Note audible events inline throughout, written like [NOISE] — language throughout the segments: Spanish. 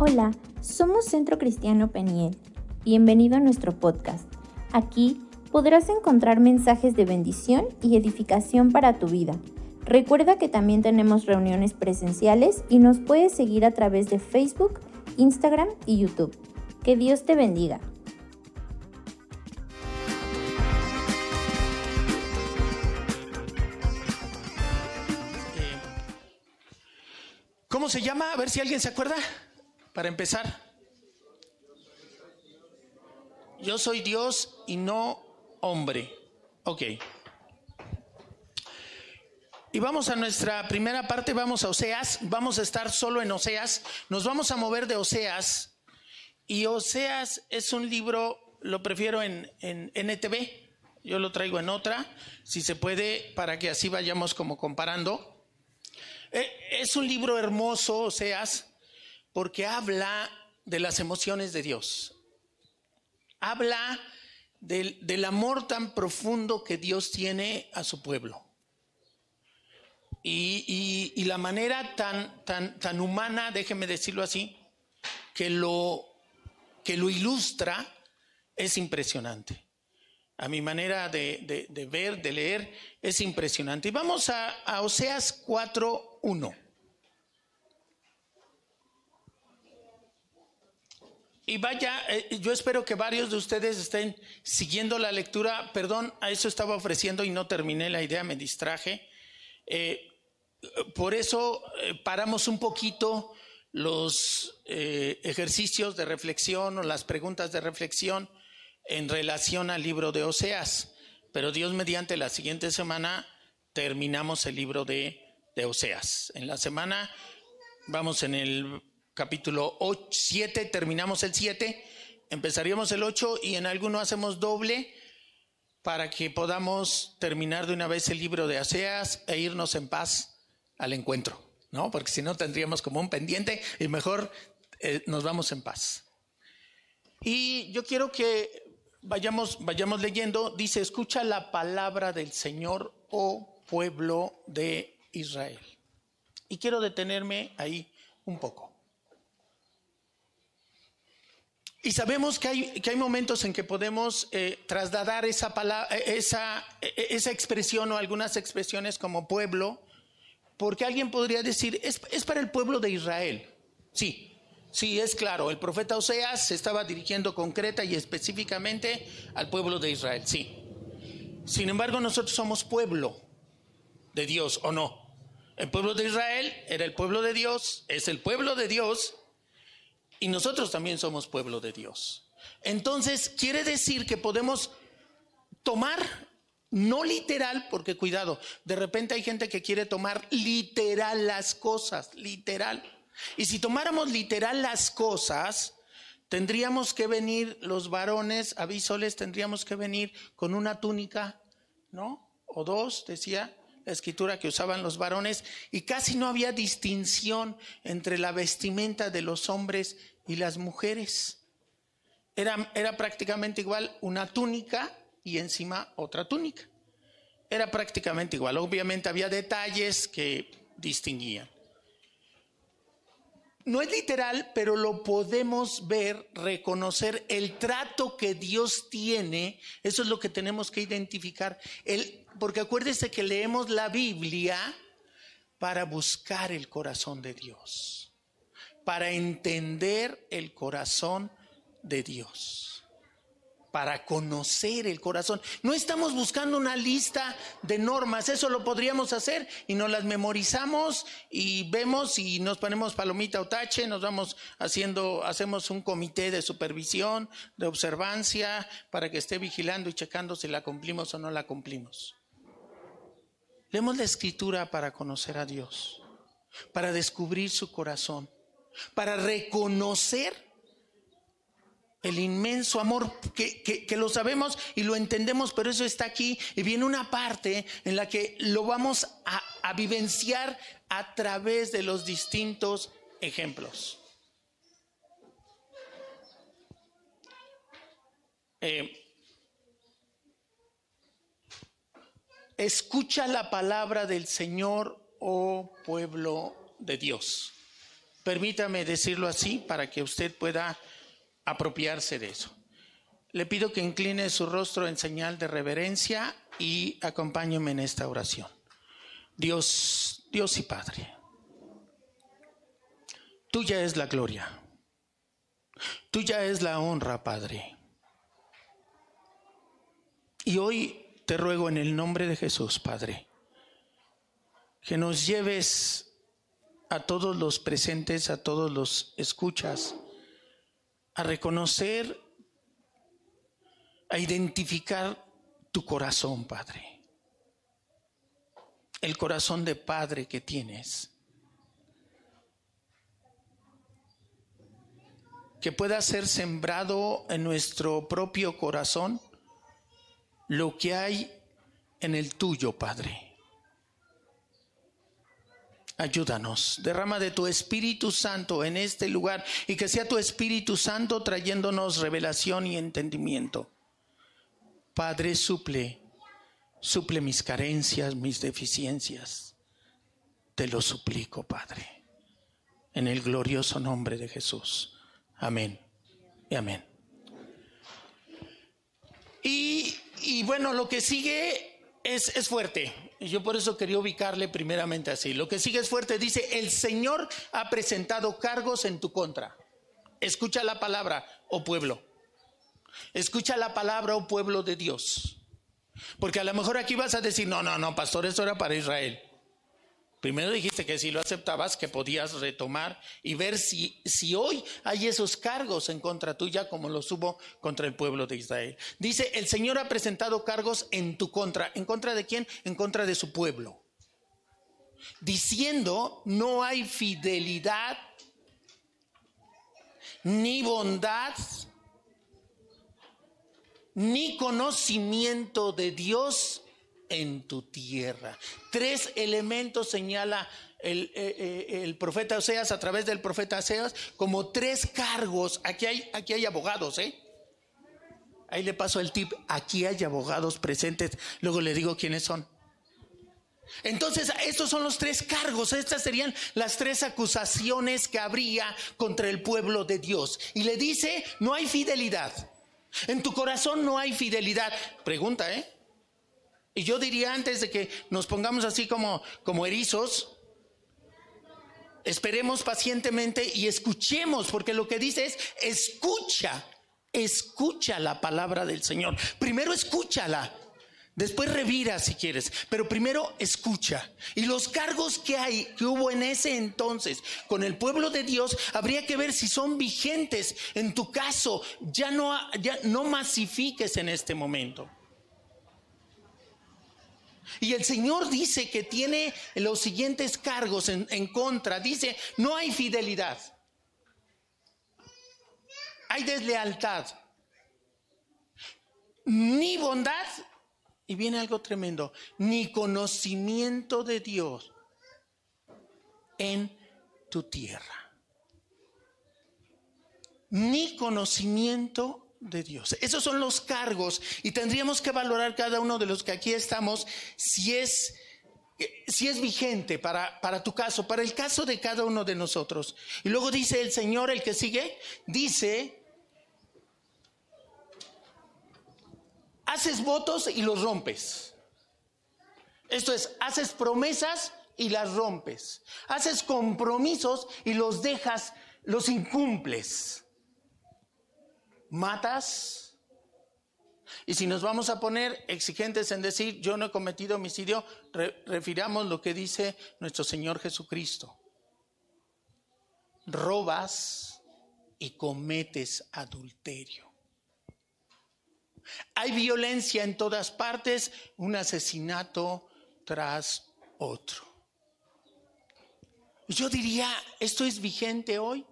Hola, somos Centro Cristiano Peniel. Bienvenido a nuestro podcast. Aquí podrás encontrar mensajes de bendición y edificación para tu vida. Recuerda que también tenemos reuniones presenciales y nos puedes seguir a través de Facebook, Instagram y YouTube. Que Dios te bendiga. ¿Cómo se llama? A ver si alguien se acuerda. Para empezar. Yo soy Dios y no hombre. Ok. Y vamos a nuestra primera parte, vamos a Oseas, vamos a estar solo en Oseas, nos vamos a mover de Oseas. Y Oseas es un libro, lo prefiero en, en NTV, yo lo traigo en otra, si se puede, para que así vayamos como comparando. Eh, es un libro hermoso, Oseas, porque habla de las emociones de Dios. Habla del, amor tan profundo que Dios tiene a su pueblo. Y, la manera tan, tan, tan humana, déjeme decirlo así, que lo, que lo ilustra es impresionante. A mi manera de, ver, de leer, es impresionante. Y vamos a, a Oseas 4.1. Y vaya, eh, yo espero que varios de ustedes estén siguiendo la lectura. Perdón, a eso estaba ofreciendo y no terminé la idea, me distraje. Eh, por eso eh, paramos un poquito los ejercicios de reflexión o las preguntas de reflexión en relación al libro de Oseas. Pero Dios mediante la siguiente semana terminamos el libro de, de Oseas. En la semana vamos en el capítulo 7, terminamos el 7, empezaríamos el 8 y en alguno hacemos doble para que podamos terminar de una vez el libro de Aseas e irnos en paz al encuentro, ¿no? Porque si no tendríamos como un pendiente y mejor eh, nos vamos en paz. Y yo quiero que vayamos, vayamos leyendo, dice, escucha la palabra del Señor, oh pueblo de Israel. Y quiero detenerme ahí un poco. Y sabemos que hay, que hay momentos en que podemos eh, trasladar esa, palabra, eh, esa, eh, esa expresión o algunas expresiones como pueblo, porque alguien podría decir, es, es para el pueblo de Israel. Sí, sí, es claro, el profeta Oseas se estaba dirigiendo concreta y específicamente al pueblo de Israel, sí. Sin embargo, nosotros somos pueblo de Dios, ¿o no? El pueblo de Israel era el pueblo de Dios, es el pueblo de Dios, y nosotros también somos pueblo de Dios. Entonces, quiere decir que podemos tomar, no literal, porque cuidado, de repente hay gente que quiere tomar literal las cosas, literal. Y si tomáramos literal las cosas, tendríamos que venir los varones, avísoles, tendríamos que venir con una túnica, ¿no? O dos, decía, la escritura que usaban los varones, y casi no había distinción entre la vestimenta de los hombres y las mujeres. Era, era prácticamente igual una túnica y encima otra túnica. Era prácticamente igual. Obviamente había detalles que distinguían. No es literal, pero lo podemos ver, reconocer el trato que Dios tiene. Eso es lo que tenemos que identificar. El, porque acuérdese que leemos la Biblia para buscar el corazón de Dios, para entender el corazón de Dios para conocer el corazón. No estamos buscando una lista de normas, eso lo podríamos hacer y nos las memorizamos y vemos y nos ponemos palomita o tache, nos vamos haciendo, hacemos un comité de supervisión, de observancia, para que esté vigilando y checando si la cumplimos o no la cumplimos. Leemos la escritura para conocer a Dios, para descubrir su corazón, para reconocer el inmenso amor que, lo sabemos y lo entendemos, pero eso está aquí y viene una parte en la que lo vamos a, vivenciar a través de los distintos ejemplos. Eh, Escucha la palabra del Señor, oh pueblo de Dios. Permítame decirlo así para que usted pueda apropiarse de eso. Le pido que incline su rostro en señal de reverencia y acompáñeme en esta oración. Dios, Dios y Padre, tuya es la gloria, tuya es la honra, Padre. Y hoy te ruego en el nombre de Jesús, Padre, que nos lleves a todos los presentes, a todos los escuchas, a reconocer, a identificar tu corazón, Padre. El corazón de Padre que tienes. Que pueda ser sembrado en nuestro propio corazón lo que hay en el tuyo, Padre. Ayúdanos, derrama de tu Espíritu Santo en este lugar y que sea tu Espíritu Santo trayéndonos revelación y entendimiento. Padre, suple, suple mis carencias, mis deficiencias. Te lo suplico, Padre, en el glorioso nombre de Jesús. Amén y amén. Y y bueno, lo que sigue es, es fuerte. Yo por eso quería ubicarle primeramente así. Lo que sigue es fuerte. Dice, el Señor ha presentado cargos en tu contra. Escucha la palabra, oh pueblo. Escucha la palabra, oh pueblo de Dios. Porque a lo mejor aquí vas a decir, no, no, no, pastor, eso era para Israel. Primero dijiste que si lo aceptabas, que podías retomar y ver si, si hoy hay esos cargos en contra tuya como los hubo contra el pueblo de Israel. Dice, el Señor ha presentado cargos en tu contra. ¿En contra de quién? En contra de su pueblo. Diciendo, no hay fidelidad ni bondad ni conocimiento de Dios en tu tierra. Tres elementos señala el, eh, eh, el, profeta Oseas a través del profeta Oseas como tres cargos. Aquí hay, aquí hay abogados, ¿eh? Ahí le paso el tip, aquí hay abogados presentes, luego le digo quiénes son. Entonces, estos son los tres cargos, estas serían las tres acusaciones que habría contra el pueblo de Dios. Y le dice, no hay fidelidad. En tu corazón no hay fidelidad. Pregunta, ¿eh? Y yo diría antes de que nos pongamos así como, como erizos, esperemos pacientemente y escuchemos, porque lo que dice es, escucha, escucha la palabra del Señor. Primero escúchala. Después revira si quieres, pero primero escucha. Y los cargos que hay, que hubo en ese entonces con el pueblo de Dios, habría que ver si son vigentes. En tu caso, ya no, ya no masifiques en este momento. Y el Señor dice que tiene los siguientes cargos en, contra. Dice, no hay fidelidad. Hay deslealtad. Ni bondad. Y viene algo tremendo. Ni conocimiento de Dios en tu tierra. Ni conocimiento de Dios. Esos son los cargos y tendríamos que valorar cada uno de los que aquí estamos si es, si es vigente para, para tu caso, para el caso de cada uno de nosotros. Y luego dice el Señor, el que sigue, dice, haces votos y los rompes. Esto es, haces promesas y las rompes. Haces compromisos y los dejas, los incumples matas. Y si nos vamos a poner exigentes en decir yo no he cometido homicidio, refiramos lo que dice nuestro Señor Jesucristo. Robas y cometes adulterio. Hay violencia en todas partes, un asesinato tras otro. Yo diría, ¿esto es vigente hoy?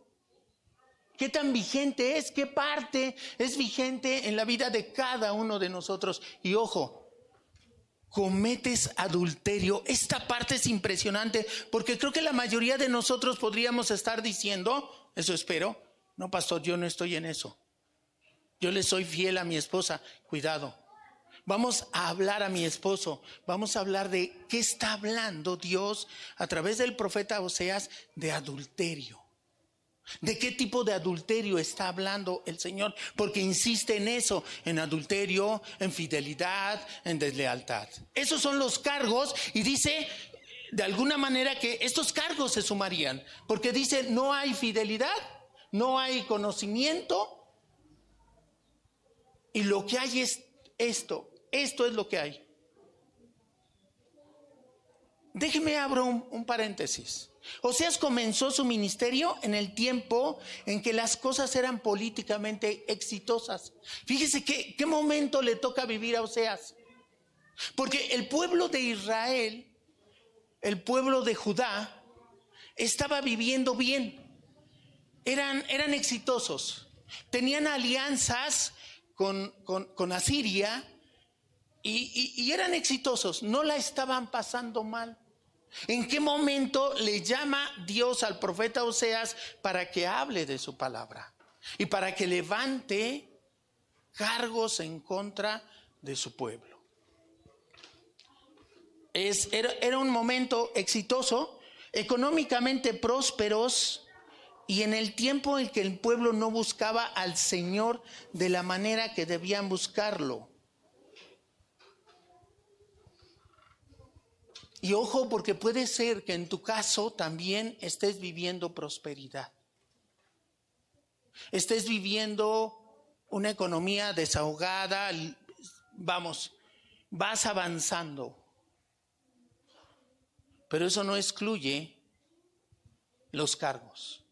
¿Qué tan vigente es? ¿Qué parte es vigente en la vida de cada uno de nosotros? Y ojo, cometes adulterio. Esta parte es impresionante porque creo que la mayoría de nosotros podríamos estar diciendo, eso espero, no, pastor, yo no estoy en eso. Yo le soy fiel a mi esposa. Cuidado. Vamos a hablar a mi esposo. Vamos a hablar de qué está hablando Dios a través del profeta Oseas de adulterio. ¿De qué tipo de adulterio está hablando el Señor? Porque insiste en eso, en adulterio, en fidelidad, en deslealtad. Esos son los cargos y dice de alguna manera que estos cargos se sumarían, porque dice no hay fidelidad, no hay conocimiento y lo que hay es esto, esto es lo que hay. Déjeme abro un, un paréntesis. Oseas comenzó su ministerio en el tiempo en que las cosas eran políticamente exitosas. Fíjese qué, qué momento le toca vivir a Oseas. Porque el pueblo de Israel, el pueblo de Judá, estaba viviendo bien. Eran, eran exitosos. Tenían alianzas con, con, Asiria y, y eran exitosos. No la estaban pasando mal. ¿En qué momento le llama Dios al profeta Oseas para que hable de su palabra y para que levante cargos en contra de su pueblo? Es, era, era un momento exitoso, económicamente prósperos y en el tiempo en que el pueblo no buscaba al Señor de la manera que debían buscarlo. Y ojo, porque puede ser que en tu caso también estés viviendo prosperidad. Estés viviendo una economía desahogada, vamos, vas avanzando. Pero eso no excluye los cargos.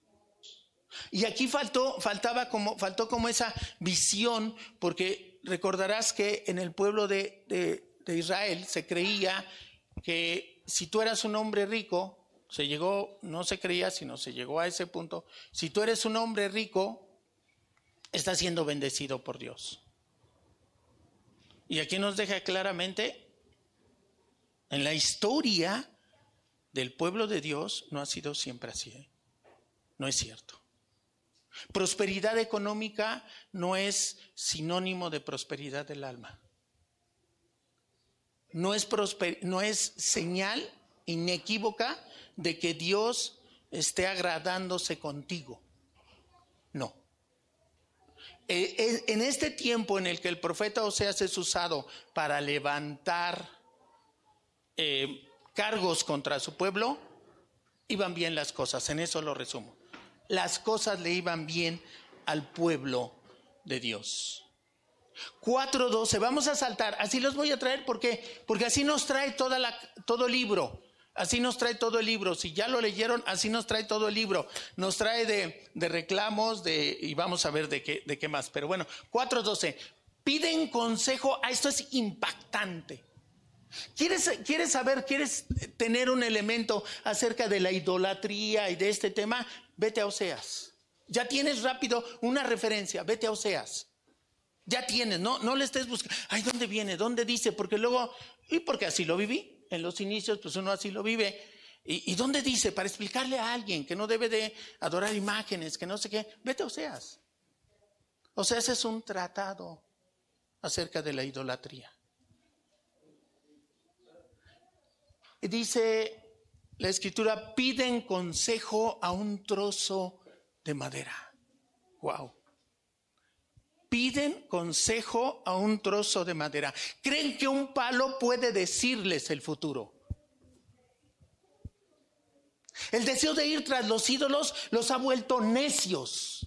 Y aquí faltó, faltaba como, faltó como esa visión, porque recordarás que en el pueblo de, de Israel se creía que si tú eras un hombre rico, se llegó, no se creía, sino se llegó a ese punto, si tú eres un hombre rico, estás siendo bendecido por Dios. Y aquí nos deja claramente, en la historia del pueblo de Dios no ha sido siempre así. ¿eh? No es cierto. Prosperidad económica no es sinónimo de prosperidad del alma no es, no es señal inequívoca de que Dios esté agradándose contigo. No. Eh, eh, en este tiempo en el que el profeta Oseas es usado para levantar eh, cargos contra su pueblo, iban bien las cosas, en eso lo resumo. Las cosas le iban bien al pueblo de Dios. 4.12, vamos a saltar, así los voy a traer porque, porque así nos trae toda todo el libro. Así nos trae todo el libro. Si ya lo leyeron, así nos trae todo el libro. Nos trae de, de reclamos, de, y vamos a ver de qué, de qué más. Pero bueno, 4.12. Piden consejo. a esto es impactante. ¿Quieres, ¿Quieres saber, quieres tener un elemento acerca de la idolatría y de este tema? Vete a Oseas. Ya tienes rápido una referencia. Vete a Oseas. Ya tienes, no, no le estés buscando. Ay, ¿dónde viene? ¿Dónde dice? Porque luego, y porque así lo viví. En los inicios, pues uno así lo vive. ¿Y, ¿Y, dónde dice? Para explicarle a alguien que no debe de adorar imágenes, que no sé qué. Vete a Oseas. Oseas es un tratado acerca de la idolatría. Y dice la escritura, piden consejo a un trozo de madera. Wow piden consejo a un trozo de madera. Creen que un palo puede decirles el futuro. El deseo de ir tras los ídolos los ha vuelto necios.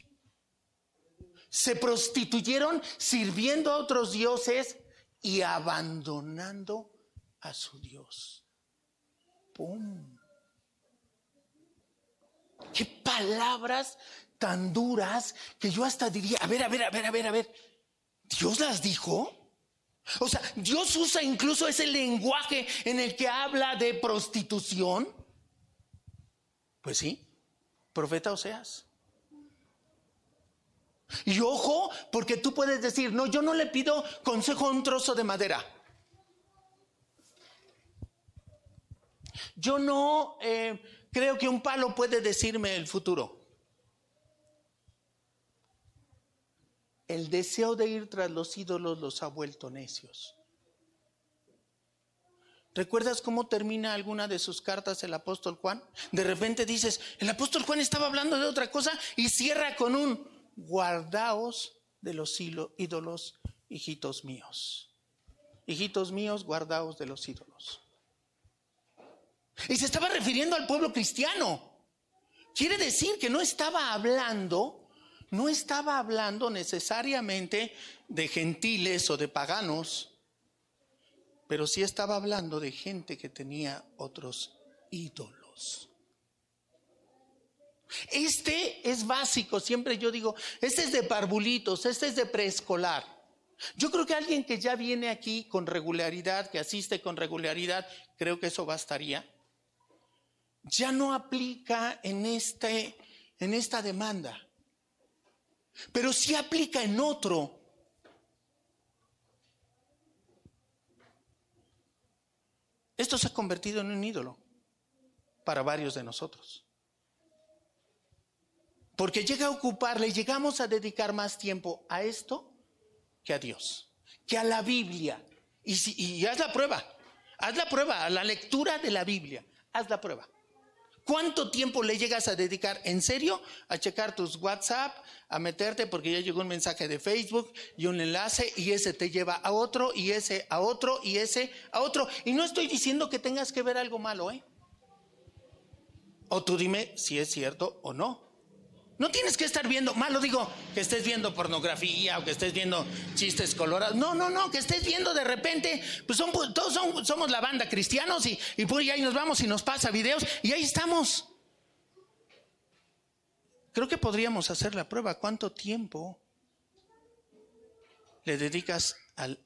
Se prostituyeron sirviendo a otros dioses y abandonando a su Dios. ¡Pum! ¿Qué palabras tan duras que yo hasta diría, a ver, a ver, a ver, a ver, a ver, ¿Dios las dijo? O sea, Dios usa incluso ese lenguaje en el que habla de prostitución. Pues sí, profeta Oseas. Y ojo, porque tú puedes decir, no, yo no le pido consejo a un trozo de madera. Yo no eh, creo que un palo puede decirme el futuro. El deseo de ir tras los ídolos los ha vuelto necios. ¿Recuerdas cómo termina alguna de sus cartas el apóstol Juan? De repente dices, el apóstol Juan estaba hablando de otra cosa y cierra con un, guardaos de los ídolos, hijitos míos. Hijitos míos, guardaos de los ídolos. Y se estaba refiriendo al pueblo cristiano. Quiere decir que no estaba hablando, no estaba hablando necesariamente de gentiles o de paganos, pero sí estaba hablando de gente que tenía otros ídolos. Este es básico, siempre yo digo, este es de parvulitos, este es de preescolar. Yo creo que alguien que ya viene aquí con regularidad, que asiste con regularidad, creo que eso bastaría. Ya no aplica en, este, en esta demanda, pero sí aplica en otro Esto se ha convertido en un ídolo para varios de nosotros. Porque llega a ocuparle, llegamos a dedicar más tiempo a esto que a Dios, que a la Biblia. Y, si, y haz la prueba, haz la prueba, a la lectura de la Biblia, haz la prueba. ¿Cuánto tiempo le llegas a dedicar en serio a checar tus WhatsApp, a meterte porque ya llegó un mensaje de Facebook y un enlace y ese te lleva a otro y ese a otro y ese a otro? Y no estoy diciendo que tengas que ver algo malo, ¿eh? O tú dime si es cierto o no. No tienes que estar viendo, malo digo, que estés viendo pornografía o que estés viendo chistes colorados. No, no, no, que estés viendo de repente, pues son, todos somos la banda cristianos y, y pues ahí nos vamos y nos pasa videos y ahí estamos. Creo que podríamos hacer la prueba. ¿Cuánto tiempo le dedicas al,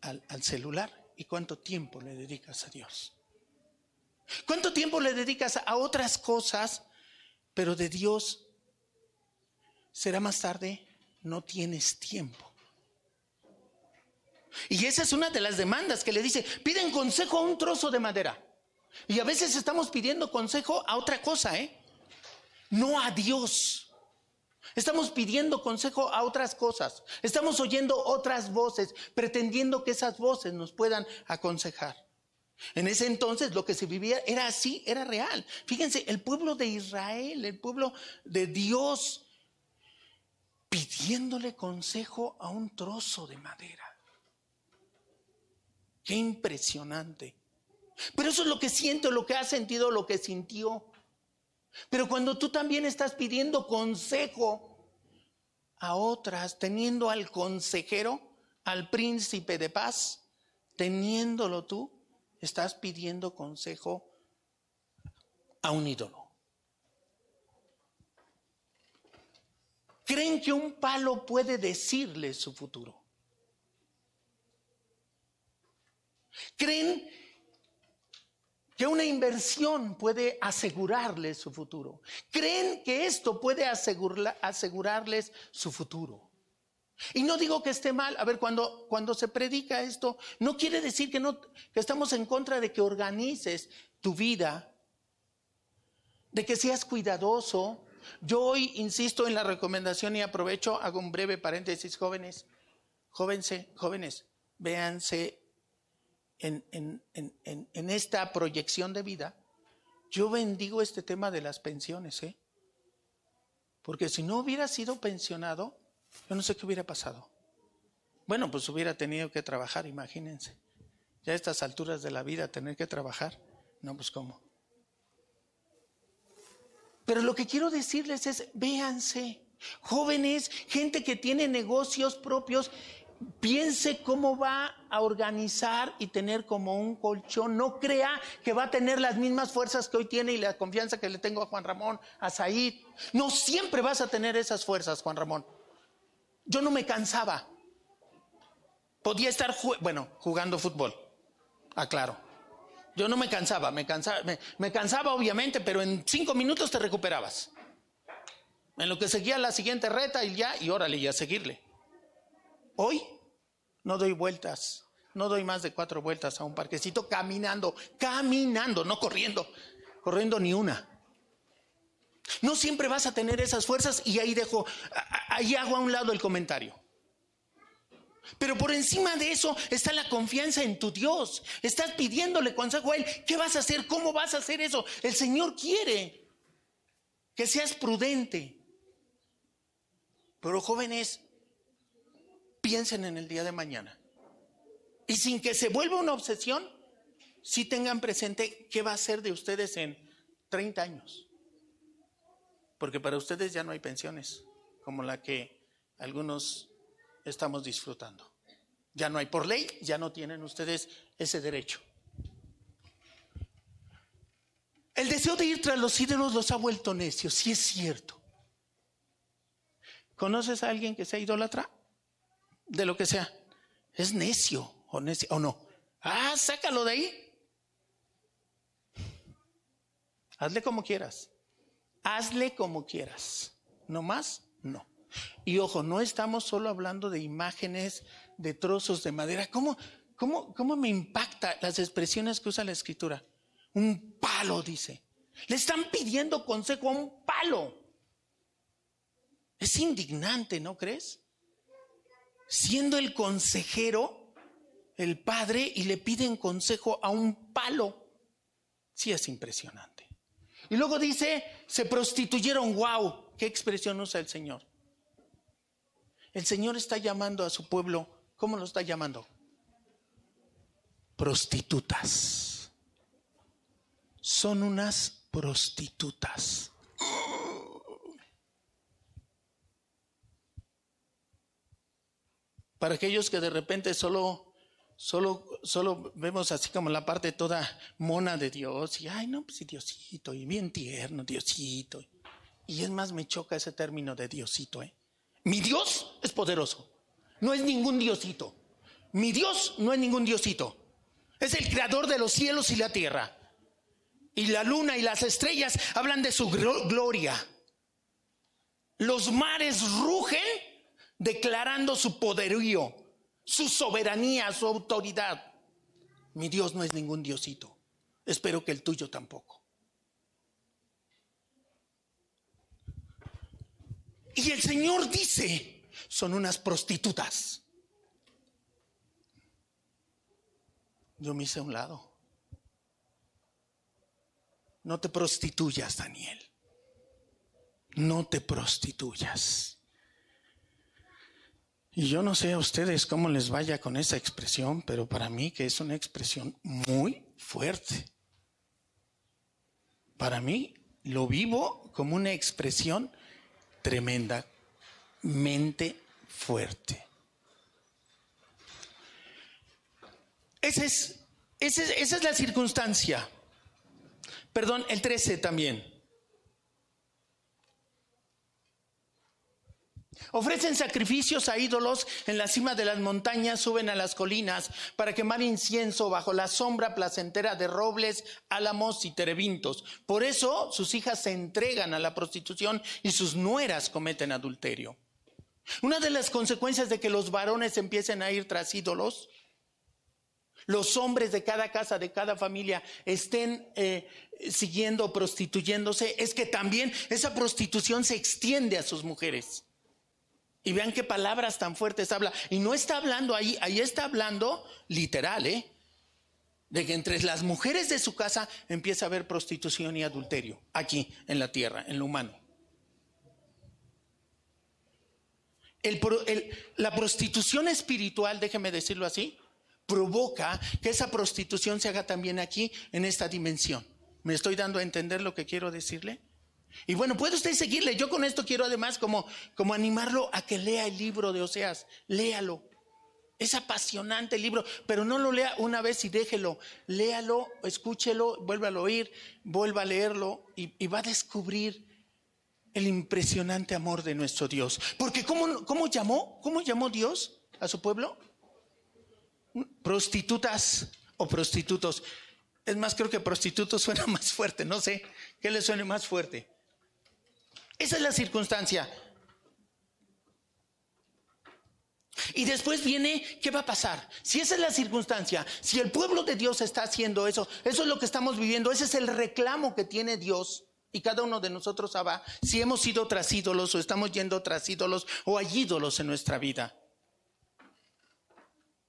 celular y cuánto tiempo le dedicas a Dios? ¿Cuánto tiempo le dedicas a otras cosas, pero de Dios será más tarde, no tienes tiempo. Y esa es una de las demandas que le dice, piden consejo a un trozo de madera. Y a veces estamos pidiendo consejo a otra cosa, ¿eh? No a Dios. Estamos pidiendo consejo a otras cosas. Estamos oyendo otras voces, pretendiendo que esas voces nos puedan aconsejar. En ese entonces lo que se vivía era así, era real. Fíjense, el pueblo de Israel, el pueblo de Dios, pidiéndole consejo a un trozo de madera. Qué impresionante. Pero eso es lo que siento, lo que ha sentido, lo que sintió. Pero cuando tú también estás pidiendo consejo a otras, teniendo al consejero, al príncipe de paz, teniéndolo tú, estás pidiendo consejo a un ídolo. creen que un palo puede decirles su futuro. Creen que una inversión puede asegurarles su futuro. Creen que esto puede asegurarles su futuro. Y no digo que esté mal, a ver, cuando, cuando se predica esto, no quiere decir que, no, que estamos en contra de que organices tu vida, de que seas cuidadoso, yo hoy insisto en la recomendación y aprovecho, hago un breve paréntesis, jóvenes, jóvenes, jóvenes, véanse en, esta proyección de vida. Yo bendigo este tema de las pensiones, ¿eh? Porque si no hubiera sido pensionado, yo no sé qué hubiera pasado. Bueno, pues hubiera tenido que trabajar, imagínense. Ya a estas alturas de la vida tener que trabajar, no, pues cómo. Pero lo que quiero decirles es, véanse, jóvenes, gente que tiene negocios propios, piense cómo va a organizar y tener como un colchón. No crea que va a tener las mismas fuerzas que hoy tiene y la confianza que le tengo a Juan Ramón, a Said. No siempre vas a tener esas fuerzas, Juan Ramón. Yo no me cansaba. Podía estar, bueno, jugando fútbol, aclaro. Yo no me cansaba, me cansaba, me, cansaba obviamente, pero en cinco minutos te recuperabas. En lo que seguía la siguiente reta y ya, y órale, y a seguirle. Hoy no doy vueltas, no doy más de cuatro vueltas a un parquecito caminando, caminando, no corriendo, corriendo ni una. No siempre vas a tener esas fuerzas y ahí dejo, ahí hago a un lado el comentario. Pero por encima de eso está la confianza en tu Dios. Estás pidiéndole consejo a Él. ¿Qué vas a hacer? ¿Cómo vas a hacer eso? El Señor quiere que seas prudente. Pero jóvenes, piensen en el día de mañana. Y sin que se vuelva una obsesión, si tengan presente qué va a ser de ustedes en 30 años. Porque para ustedes ya no hay pensiones como la que algunos estamos disfrutando. Ya no hay por ley, ya no tienen ustedes ese derecho. El deseo de ir tras los ídolos los ha vuelto necios, si es cierto. ¿Conoces a alguien que sea idólatra? De lo que sea. Es necio o, necio, o no. Ah, sácalo de ahí. Hazle como quieras. Hazle como quieras. No más, no. Y ojo, no estamos solo hablando de imágenes, de trozos de madera. ¿Cómo, cómo, cómo me impacta las expresiones que usa la escritura? Un palo, dice. Le están pidiendo consejo a un palo. Es indignante, ¿no crees? Siendo el consejero, el padre, y le piden consejo a un palo. Sí es impresionante. Y luego dice, se prostituyeron, wow, ¿qué expresión usa el Señor? El Señor está llamando a su pueblo, ¿cómo lo está llamando? Prostitutas. Son unas prostitutas. Para aquellos que de repente solo Solo, solo vemos así como la parte toda mona de Dios y, ay, no, pues Diosito, y bien tierno, Diosito. Y es más, me choca ese término de Diosito, ¿eh? Mi Dios es poderoso, no es ningún Diosito. Mi Dios no es ningún Diosito, es el creador de los cielos y la tierra. Y la luna y las estrellas hablan de su gloria. Los mares rugen declarando su poderío su soberanía, su autoridad. Mi Dios no es ningún diosito. Espero que el tuyo tampoco. Y el Señor dice, son unas prostitutas. Yo me hice a un lado. No te prostituyas, Daniel. No te prostituyas. Y yo no sé a ustedes cómo les vaya con esa expresión, pero para mí que es una expresión muy fuerte. Para mí lo vivo como una expresión tremendamente fuerte. Esa es, esa es la circunstancia. Perdón, el 13 también. Ofrecen sacrificios a ídolos en la cima de las montañas, suben a las colinas para quemar incienso bajo la sombra placentera de robles, álamos y terebintos. Por eso sus hijas se entregan a la prostitución y sus nueras cometen adulterio. Una de las consecuencias de que los varones empiecen a ir tras ídolos, los hombres de cada casa, de cada familia estén eh, siguiendo, prostituyéndose, es que también esa prostitución se extiende a sus mujeres. Y vean qué palabras tan fuertes habla. Y no está hablando ahí, ahí está hablando literal, ¿eh? De que entre las mujeres de su casa empieza a haber prostitución y adulterio, aquí en la tierra, en lo humano. la prostitución espiritual, déjeme decirlo así, provoca que esa prostitución se haga también aquí, en esta dimensión. ¿Me estoy dando a entender lo que quiero decirle? Y bueno, puede usted seguirle. Yo con esto quiero además como, como animarlo a que lea el libro de Oseas. Léalo. Es apasionante el libro, pero no lo lea una vez y déjelo. Léalo, escúchelo, vuelva a oír, vuelva a leerlo y, va a descubrir el impresionante amor de nuestro Dios. Porque ¿cómo, ¿cómo llamó? ¿Cómo llamó Dios a su pueblo? Prostitutas o prostitutos. Es más, creo que prostitutos suena [LAUGHS] más fuerte, no sé, ¿qué le suene más fuerte? Esa es la circunstancia. Y después viene, ¿qué va a pasar? Si esa es la circunstancia, si el pueblo de Dios está haciendo eso, eso es lo que estamos viviendo, ese es el reclamo que tiene Dios. Y cada uno de nosotros sabe si hemos ido tras ídolos o estamos yendo tras ídolos o hay ídolos en nuestra vida.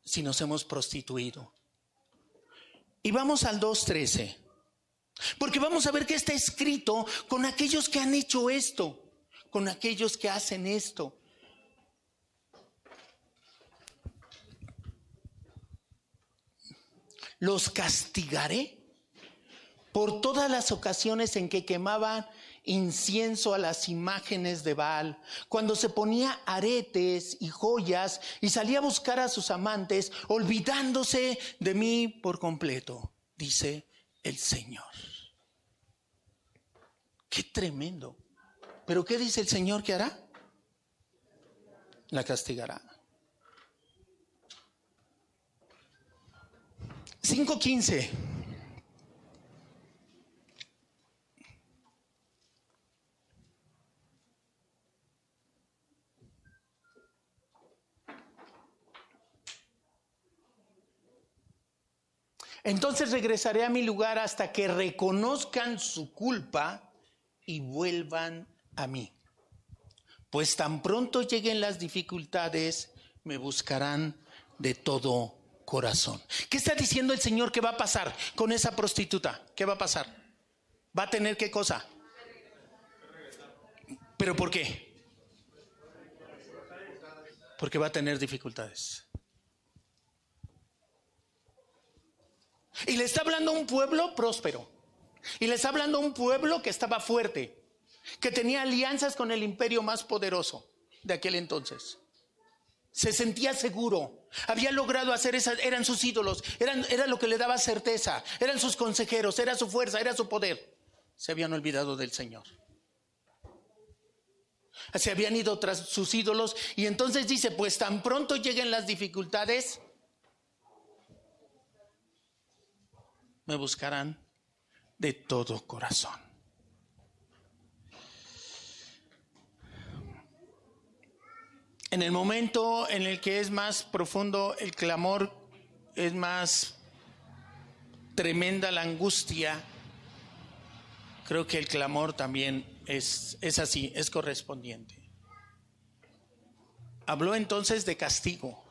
si nos hemos prostituido. Y vamos al 2.13. Porque vamos a ver que está escrito con aquellos que han hecho esto, con aquellos que hacen esto. Los castigaré por todas las ocasiones en que quemaban incienso a las imágenes de Baal, cuando se ponía aretes y joyas y salía a buscar a sus amantes, olvidándose de mí por completo, dice el Señor. Qué tremendo. Pero ¿qué dice el Señor que hará? La castigará. 5.15. Entonces regresaré a mi lugar hasta que reconozcan su culpa y vuelvan a mí. Pues tan pronto lleguen las dificultades, me buscarán de todo corazón. ¿Qué está diciendo el Señor que va a pasar con esa prostituta? ¿Qué va a pasar? ¿Va a tener qué cosa? ¿Pero por qué? Porque va a tener dificultades. Y le está hablando a un pueblo próspero. Y le está hablando a un pueblo que estaba fuerte, que tenía alianzas con el imperio más poderoso de aquel entonces. Se sentía seguro. Había logrado hacer esas, eran sus ídolos, eran, era lo que le daba certeza, eran sus consejeros, era su fuerza, era su poder. Se habían olvidado del Señor. Se habían ido tras sus ídolos y entonces dice, pues tan pronto lleguen las dificultades, me buscarán de todo corazón. En el momento en el que es más profundo el clamor, es más tremenda la angustia, creo que el clamor también es, es así, es correspondiente. Habló entonces de castigo,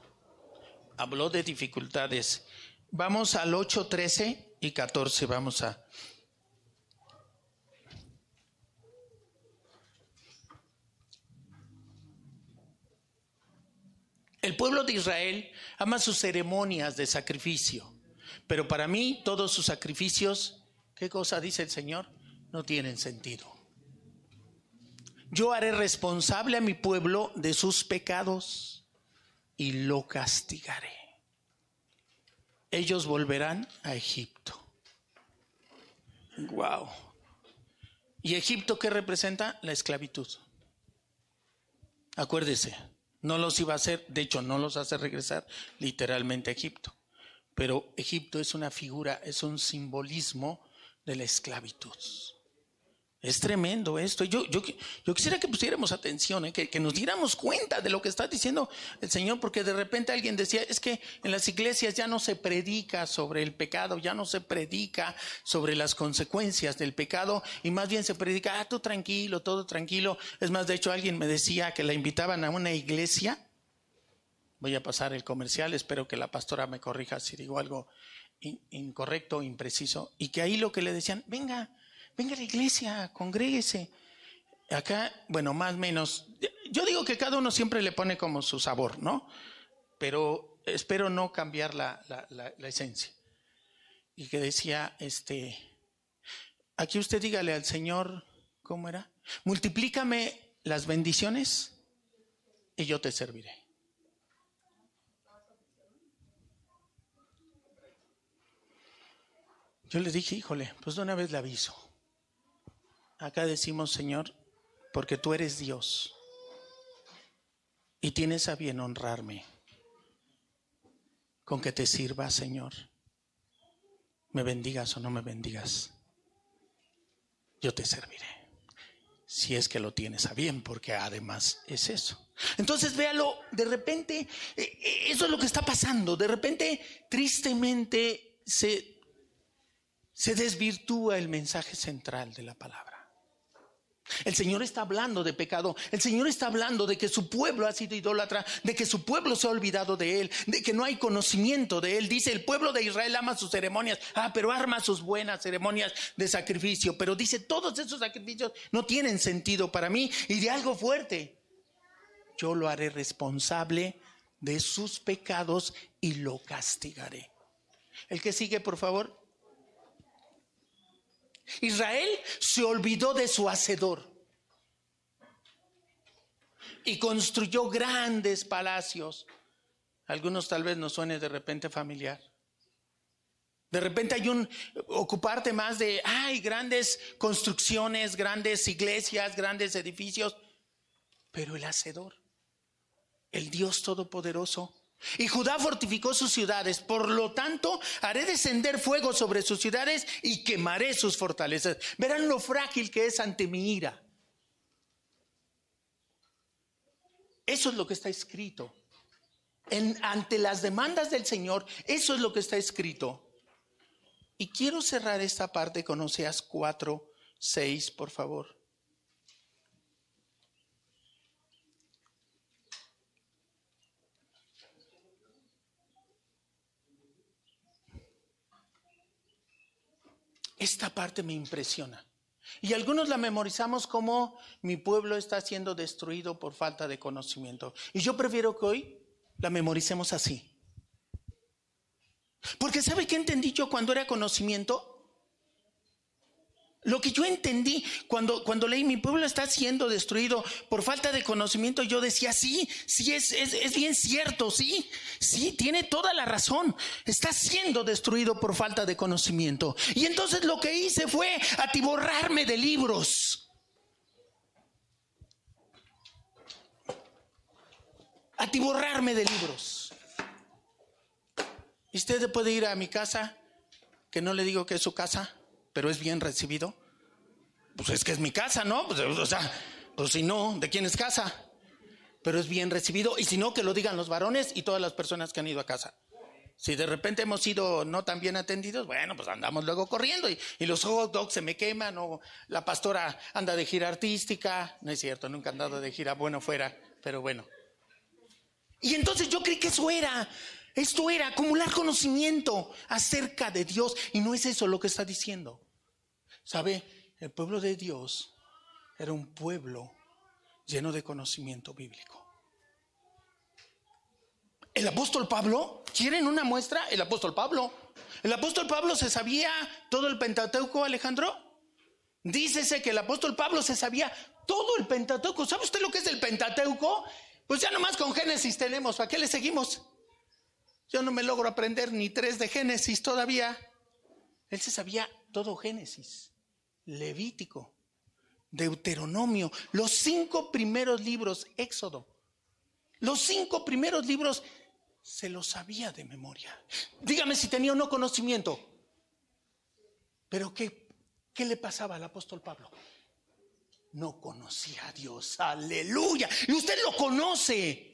habló de dificultades. Vamos al 8.13 y 14 vamos a... El pueblo de Israel ama sus ceremonias de sacrificio, pero para mí todos sus sacrificios, ¿qué cosa dice el Señor? No tienen sentido. Yo haré responsable a mi pueblo de sus pecados y lo castigaré ellos volverán a Egipto. Wow. ¿Y Egipto qué representa? La esclavitud. Acuérdese, no los iba a hacer, de hecho no los hace regresar literalmente a Egipto, pero Egipto es una figura, es un simbolismo de la esclavitud. Es tremendo esto. Yo, yo, yo quisiera que pusiéramos atención, ¿eh? que, que, nos diéramos cuenta de lo que está diciendo el Señor, porque de repente alguien decía, es que en las iglesias ya no se predica sobre el pecado, ya no se predica sobre las consecuencias del pecado, y más bien se predica, ah, tú tranquilo, todo tranquilo. Es más, de hecho, alguien me decía que la invitaban a una iglesia. Voy a pasar el comercial, espero que la pastora me corrija si digo algo incorrecto impreciso, y que ahí lo que le decían, venga, venga a la iglesia, congréguese. Acá, bueno, más o menos, yo digo que cada uno siempre le pone como su sabor, ¿no? Pero espero no cambiar la, la esencia. Y que decía, este, aquí usted dígale al Señor, ¿cómo era? Multiplícame las bendiciones y yo te serviré. Yo le dije, híjole, pues de una vez le aviso. Acá decimos, Señor, porque tú eres Dios y tienes a bien honrarme con que te sirva, Señor. Me bendigas o no me bendigas, yo te serviré. Si es que lo tienes a bien, porque además es eso. Entonces véalo, de repente, eh, eh, eso es lo que está pasando. De repente, tristemente, se, se desvirtúa el mensaje central de la palabra. El Señor está hablando de pecado. El Señor está hablando de que su pueblo ha sido idólatra, de que su pueblo se ha olvidado de Él, de que no hay conocimiento de Él. Dice, el pueblo de Israel ama sus ceremonias. Ah, pero arma sus buenas ceremonias de sacrificio. Pero dice, todos esos sacrificios no tienen sentido para mí. Y de algo fuerte, yo lo haré responsable de sus pecados y lo castigaré. El que sigue, por favor. Israel se olvidó de su hacedor y construyó grandes palacios. Algunos tal vez nos suene de repente familiar. De repente hay un ocuparte más de, hay grandes construcciones, grandes iglesias, grandes edificios, pero el hacedor, el Dios Todopoderoso, y Judá fortificó sus ciudades, por lo tanto haré descender fuego sobre sus ciudades y quemaré sus fortalezas. Verán lo frágil que es ante mi ira. Eso es lo que está escrito. ante las demandas del Señor, eso es lo que está escrito. Y quiero cerrar esta parte con Oseas 4, 6, por favor. Esta parte me impresiona. Y algunos la memorizamos como mi pueblo está siendo destruido por falta de conocimiento. Y yo prefiero que hoy la memoricemos así. Porque ¿sabe qué entendí yo cuando era conocimiento? Lo que yo entendí cuando, cuando leí mi pueblo está siendo destruido por falta de conocimiento, yo decía, sí, sí, es, es, bien cierto, sí, sí, tiene toda la razón, está siendo destruido por falta de conocimiento. Y entonces lo que hice fue atiborrarme de libros. Atiborrarme de libros. Y usted puede ir a mi casa, que no le digo que es su casa pero es bien recibido. Pues es que es mi casa, ¿no? Pues, o sea, pues si no, ¿de quién es casa? Pero es bien recibido. Y si no, que lo digan los varones y todas las personas que han ido a casa. Si de repente hemos sido no tan bien atendidos, bueno, pues andamos luego corriendo y, los hot dogs se me queman o la pastora anda de gira artística. No es cierto, nunca han dado de gira, bueno, fuera, pero bueno. Y entonces yo creí que eso era. Esto era acumular conocimiento acerca de Dios y no es eso lo que está diciendo. ¿Sabe? El pueblo de Dios era un pueblo lleno de conocimiento bíblico. El apóstol Pablo, ¿quieren una muestra? El apóstol Pablo. El apóstol Pablo se sabía todo el Pentateuco, Alejandro. Dícese que el apóstol Pablo se sabía todo el Pentateuco. ¿Sabe usted lo que es el Pentateuco? Pues ya nomás con Génesis tenemos. ¿Para qué le seguimos? Yo no me logro aprender ni tres de Génesis todavía. Él se sabía todo Génesis, Levítico, Deuteronomio, los cinco primeros libros, Éxodo. Los cinco primeros libros se los sabía de memoria. Dígame si tenía o no conocimiento. Pero ¿qué, qué le pasaba al apóstol Pablo? No conocía a Dios. Aleluya. Y usted lo conoce.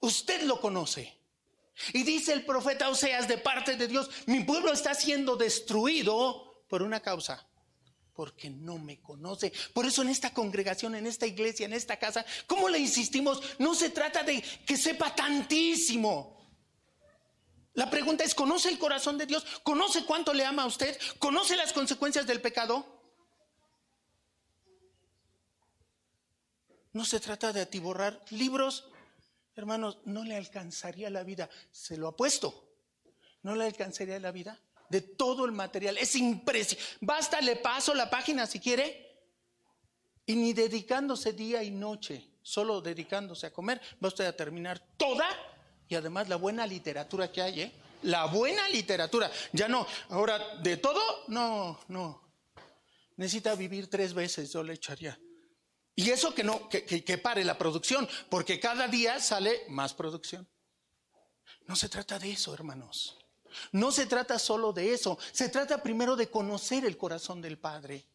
Usted lo conoce. Y dice el profeta Oseas de parte de Dios, mi pueblo está siendo destruido por una causa, porque no me conoce. Por eso en esta congregación, en esta iglesia, en esta casa, ¿cómo le insistimos? No se trata de que sepa tantísimo. La pregunta es, ¿conoce el corazón de Dios? ¿Conoce cuánto le ama a usted? ¿Conoce las consecuencias del pecado? No se trata de atiborrar libros Hermanos, no le alcanzaría la vida, se lo apuesto, no le alcanzaría la vida de todo el material. Es impresionante. Basta, le paso la página si quiere. Y ni dedicándose día y noche, solo dedicándose a comer, va usted a terminar toda y además la buena literatura que hay, ¿eh? La buena literatura. Ya no, ahora de todo, no, no. Necesita vivir tres veces, yo le echaría. Y eso que no, que, que, pare la producción, porque cada día sale más producción. No se trata de eso, hermanos. No se trata solo de eso. Se trata primero de conocer el corazón del Padre.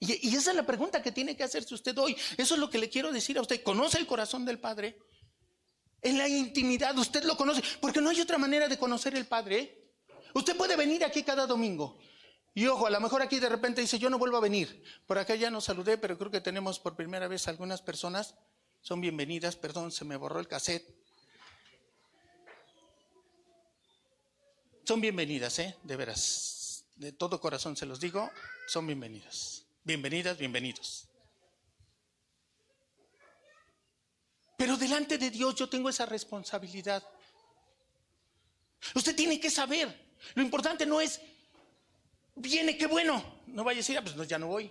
Y, esa es la pregunta que tiene que hacerse usted hoy. Eso es lo que le quiero decir a usted. ¿Conoce el corazón del Padre? En la intimidad, usted lo conoce. Porque no hay otra manera de conocer el Padre. Usted puede venir aquí cada domingo Y ojo, a lo mejor aquí de repente dice, yo no vuelvo a venir. Por acá ya nos saludé, pero creo que tenemos por primera vez algunas personas. Son bienvenidas, perdón, se me borró el cassette. Son bienvenidas, ¿eh? De veras. De todo corazón se los digo, son bienvenidas. Bienvenidas, bienvenidos. Pero delante de Dios yo tengo esa responsabilidad. Usted tiene que saber. Lo importante no es, viene, qué bueno. No vaya a decir, ah, pues ya no voy.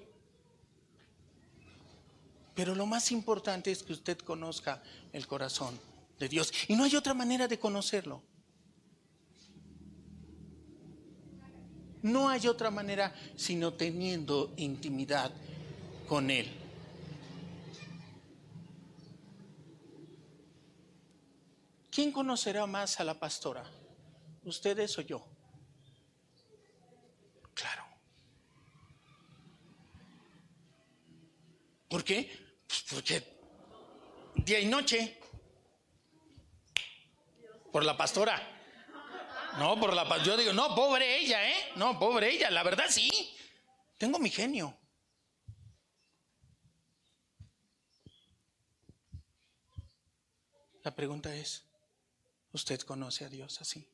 Pero lo más importante es que usted conozca el corazón de Dios. Y no hay otra manera de conocerlo. No hay otra manera sino teniendo intimidad con Él. ¿Quién conocerá más a la pastora? ¿Ustedes o yo? Claro. ¿Por qué? Pues porque día y noche. Por la pastora. No, por la Yo digo, no, pobre ella, ¿eh? No, pobre ella. La verdad sí. Tengo mi genio. La pregunta es, ¿usted conoce a Dios así?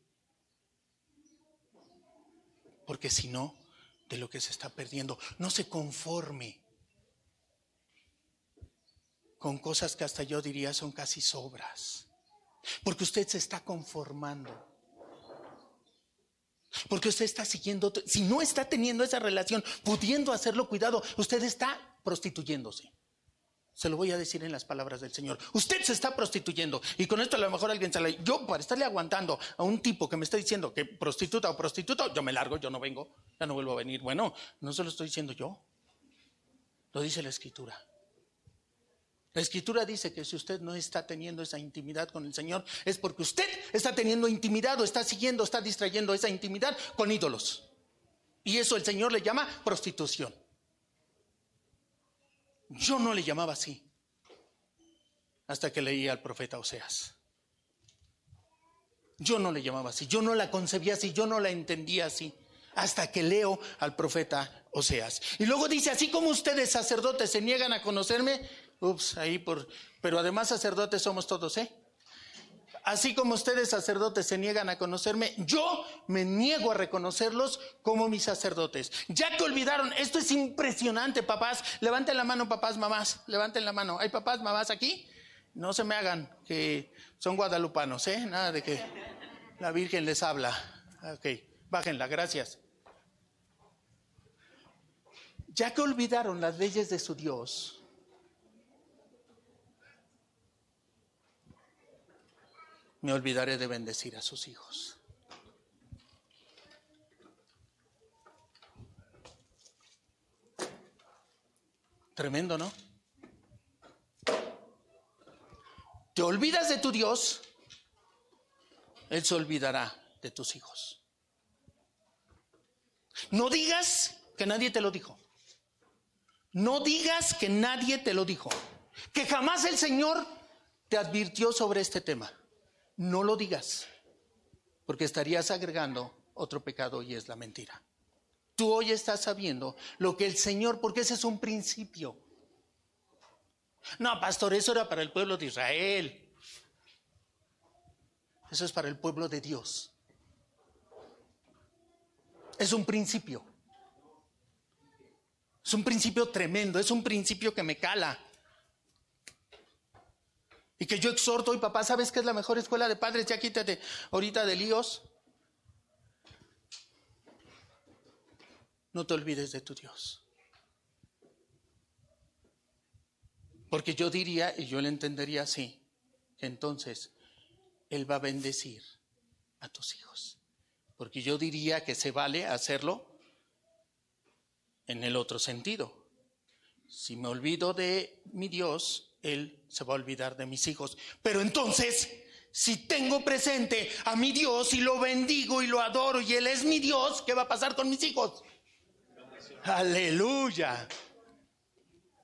Porque si no, de lo que se está perdiendo, no se conforme con cosas que hasta yo diría son casi sobras. Porque usted se está conformando. Porque usted está siguiendo, si no está teniendo esa relación, pudiendo hacerlo, cuidado, usted está prostituyéndose. Se lo voy a decir en las palabras del Señor. Usted se está prostituyendo. Y con esto a lo mejor alguien sale. Yo, para estarle aguantando a un tipo que me está diciendo que prostituta o prostituto, yo me largo, yo no vengo, ya no vuelvo a venir. Bueno, no se lo estoy diciendo yo. Lo dice la Escritura. La escritura dice que si usted no está teniendo esa intimidad con el Señor, es porque usted está teniendo intimidad o está siguiendo, está distrayendo esa intimidad con ídolos. Y eso el Señor le llama prostitución. Yo no le llamaba así hasta que leía al profeta Oseas. Yo no le llamaba así, yo no la concebía así, yo no la entendía así, hasta que leo al profeta Oseas. Y luego dice, así como ustedes sacerdotes se niegan a conocerme, Ups, ahí por... Pero además sacerdotes somos todos, ¿eh? Así como ustedes sacerdotes se niegan a conocerme, yo me niego a reconocerlos como mis sacerdotes. Ya que olvidaron, esto es impresionante, papás. Levanten la mano, papás, mamás. Levanten la mano. ¿Hay papás, mamás aquí? No se me hagan que son guadalupanos, ¿eh? Nada de que la Virgen les habla. Ok, bájenla, gracias. Ya que olvidaron las leyes de su Dios, me olvidaré de bendecir a sus hijos. Tremendo, ¿no? Te olvidas de tu Dios, Él se olvidará de tus hijos. No digas que nadie te lo dijo. No digas que nadie te lo dijo. Que jamás el Señor te advirtió sobre este tema no lo digas, porque estarías agregando otro pecado y es la mentira. Tú hoy estás sabiendo lo que el Señor, porque ese es un principio. No, pastor, eso era para el pueblo de Israel. Eso es para el pueblo de Dios. Es un principio. Es un principio tremendo, es un principio que me cala. Y que yo exhorto y papá, ¿sabes qué es la mejor escuela de padres? Ya quítate ahorita de líos. No te olvides de tu Dios. Porque yo diría, y yo le entendería así, que entonces Él va a bendecir a tus hijos. Porque yo diría que se vale hacerlo en el otro sentido. Si me olvido de mi Dios, él se va a olvidar de mis hijos. Pero entonces, si tengo presente a mi Dios y lo bendigo y lo adoro y Él es mi Dios, ¿qué va a pasar con mis hijos? Aleluya.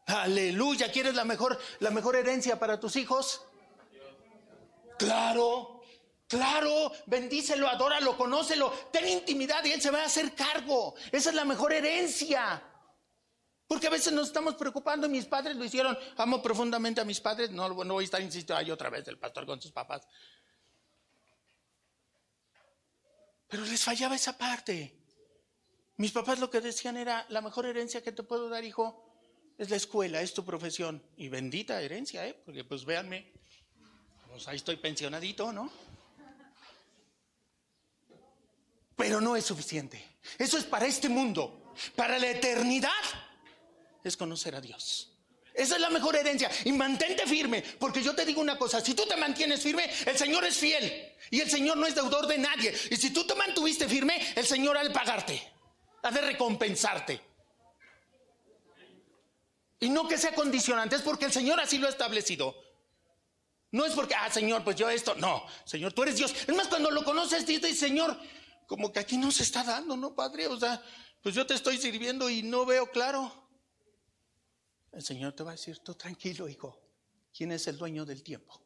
Aleluya. ¿Quieres la mejor, la mejor herencia para tus hijos? Claro, Claro, bendícelo, adóralo, conócelo, ten intimidad y Él se va a hacer cargo. Esa es la mejor herencia. Porque a veces nos estamos preocupando, mis padres lo hicieron, amo profundamente a mis padres, no, no voy a estar insistiendo ahí otra vez el pastor con sus papás. Pero les fallaba esa parte. Mis papás lo que decían era, la mejor herencia que te puedo dar, hijo, es la escuela, es tu profesión. Y bendita herencia, ¿eh? Porque pues véanme, pues ahí estoy pensionadito, ¿no? Pero no es suficiente. Eso es para este mundo. Para la eternidad es conocer a Dios. Esa es la mejor herencia. Y mantente firme, porque yo te digo una cosa, si tú te mantienes firme, el Señor es fiel. Y el Señor no es deudor de nadie. Y si tú te mantuviste firme, el Señor ha de pagarte, ha de recompensarte. Y no que sea condicionante, es porque el Señor así lo ha establecido. No es porque, ah, Señor, pues yo esto. No, Señor, tú eres Dios. Es más, cuando lo conoces, dices, Señor, como que aquí no se está dando, ¿no, Padre? O sea, pues yo te estoy sirviendo y no veo claro. El Señor te va a decir, tú tranquilo, hijo. ¿Quién es el dueño del tiempo?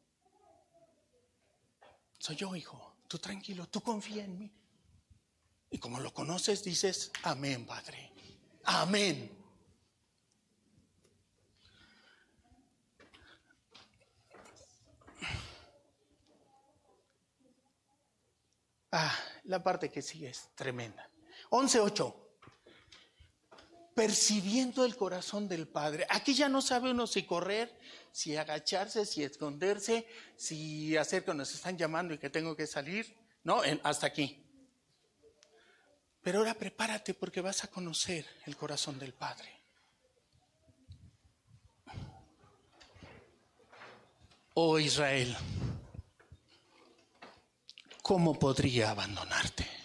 Soy yo, hijo. Tú tranquilo, tú confía en mí. Y como lo conoces, dices, amén, Padre. Amén. Ah, la parte que sigue es tremenda. 11.8 percibiendo el corazón del Padre. Aquí ya no sabe uno si correr, si agacharse, si esconderse, si hacer que nos están llamando y que tengo que salir. No, hasta aquí. Pero ahora prepárate porque vas a conocer el corazón del Padre. Oh Israel, ¿cómo podría abandonarte?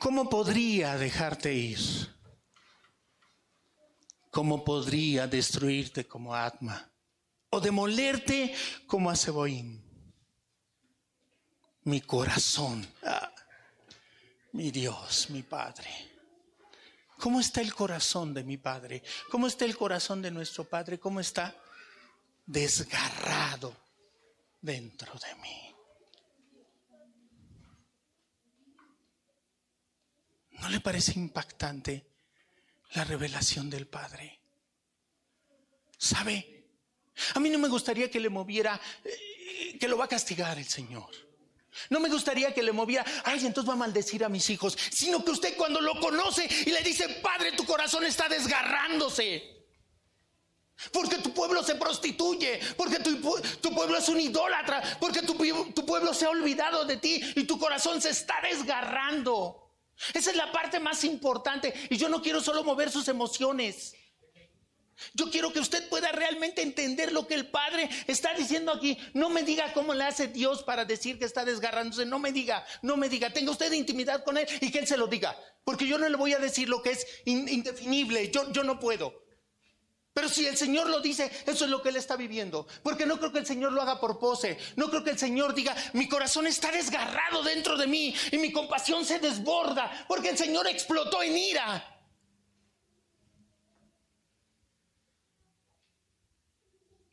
¿Cómo podría dejarte ir? ¿Cómo podría destruirte como Atma? ¿O demolerte como a Mi corazón, ah, mi Dios, mi Padre. ¿Cómo está el corazón de mi Padre? ¿Cómo está el corazón de nuestro Padre? ¿Cómo está desgarrado dentro de mí? ¿No le parece impactante la revelación del Padre? ¿Sabe? A mí no me gustaría que le moviera, eh, que lo va a castigar el Señor. No me gustaría que le moviera, ay, entonces va a maldecir a mis hijos, sino que usted cuando lo conoce y le dice, Padre, tu corazón está desgarrándose. Porque tu pueblo se prostituye, porque tu, pueblo es un idólatra, porque tu, tu pueblo se ha olvidado de ti y tu corazón se está desgarrando. Esa es la parte más importante. Y yo no quiero solo mover sus emociones. Yo quiero que usted pueda realmente entender lo que el Padre está diciendo aquí. No me diga cómo le hace Dios para decir que está desgarrándose. No me diga, no me diga. Tenga usted intimidad con Él y que Él se lo diga. Porque yo no le voy a decir lo que es indefinible. Yo, yo no puedo. Pero si el Señor lo dice, eso es lo que Él está viviendo. Porque no creo que el Señor lo haga por pose. No creo que el Señor diga, mi corazón está desgarrado dentro de mí y mi compasión se desborda. Porque el Señor explotó en ira.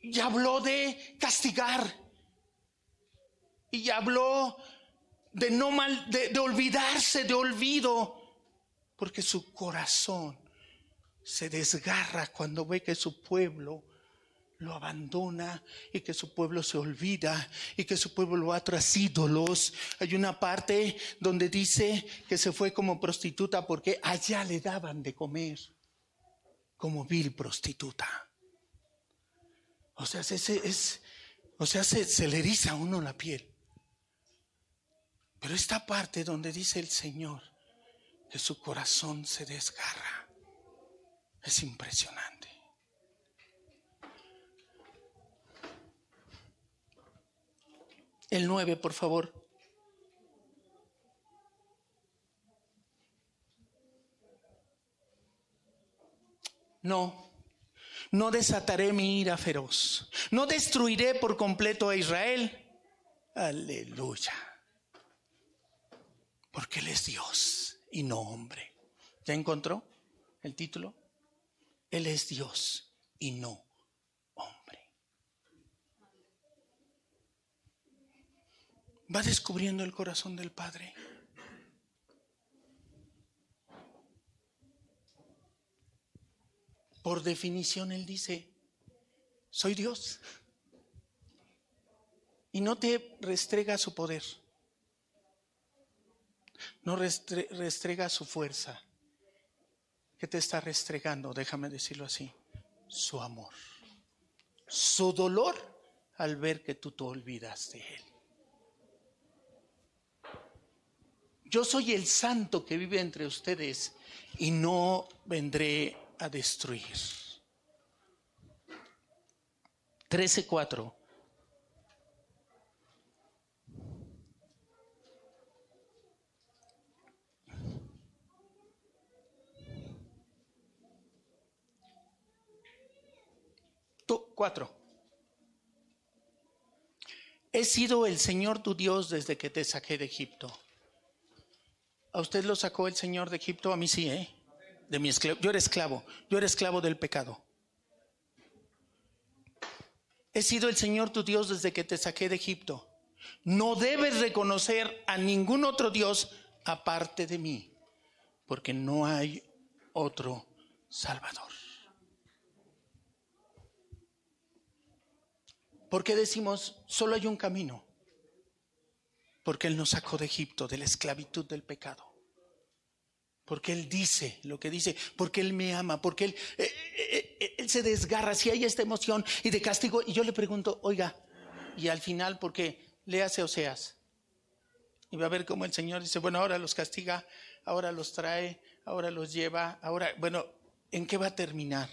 Y habló de castigar. Y habló de no mal, de, de olvidarse, de olvido. Porque su corazón se desgarra cuando ve que su pueblo lo abandona y que su pueblo se olvida y que su pueblo va tras ídolos. Hay una parte donde dice que se fue como prostituta porque allá le daban de comer como vil prostituta. O sea, es, o sea se, se le eriza a uno la piel. Pero esta parte donde dice el Señor que su corazón se desgarra es impresionante. El 9, por favor. No, no desataré mi ira feroz. No destruiré por completo a Israel. Aleluya. Porque Él es Dios y no hombre. ¿Ya encontró el título? Él es Dios y no hombre. va descubriendo el corazón del Padre. Por definición, Él dice, soy Dios. Y no te restrega su poder, no restrega su fuerza. ¿Qué te está restregando? Déjame decirlo así, su amor, su dolor al ver que tú te olvidas de Él. Yo soy el santo que vive entre ustedes y no vendré a destruir. 13.4. Cuatro. He sido el Señor tu Dios desde que te saqué de Egipto. ¿A usted lo sacó el Señor de Egipto? A mí sí, ¿eh? De mi esclavo. Yo era esclavo. Yo era esclavo del pecado. He sido el Señor tu Dios desde que te saqué de Egipto. No debes reconocer a ningún otro Dios aparte de mí, porque no hay otro Salvador. ¿Por qué decimos solo hay un camino? Porque Él nos sacó de Egipto, de la esclavitud del pecado. Porque Él dice lo que dice, porque Él me ama, porque Él, eh, eh, eh, él se desgarra, si hay esta emoción y de castigo. Y yo le pregunto, oiga, y al final, ¿por qué? Léase Oseas. Y va a ver cómo el Señor dice, bueno, ahora los castiga, ahora los trae, ahora los lleva, ahora, bueno, ¿en qué va a terminar?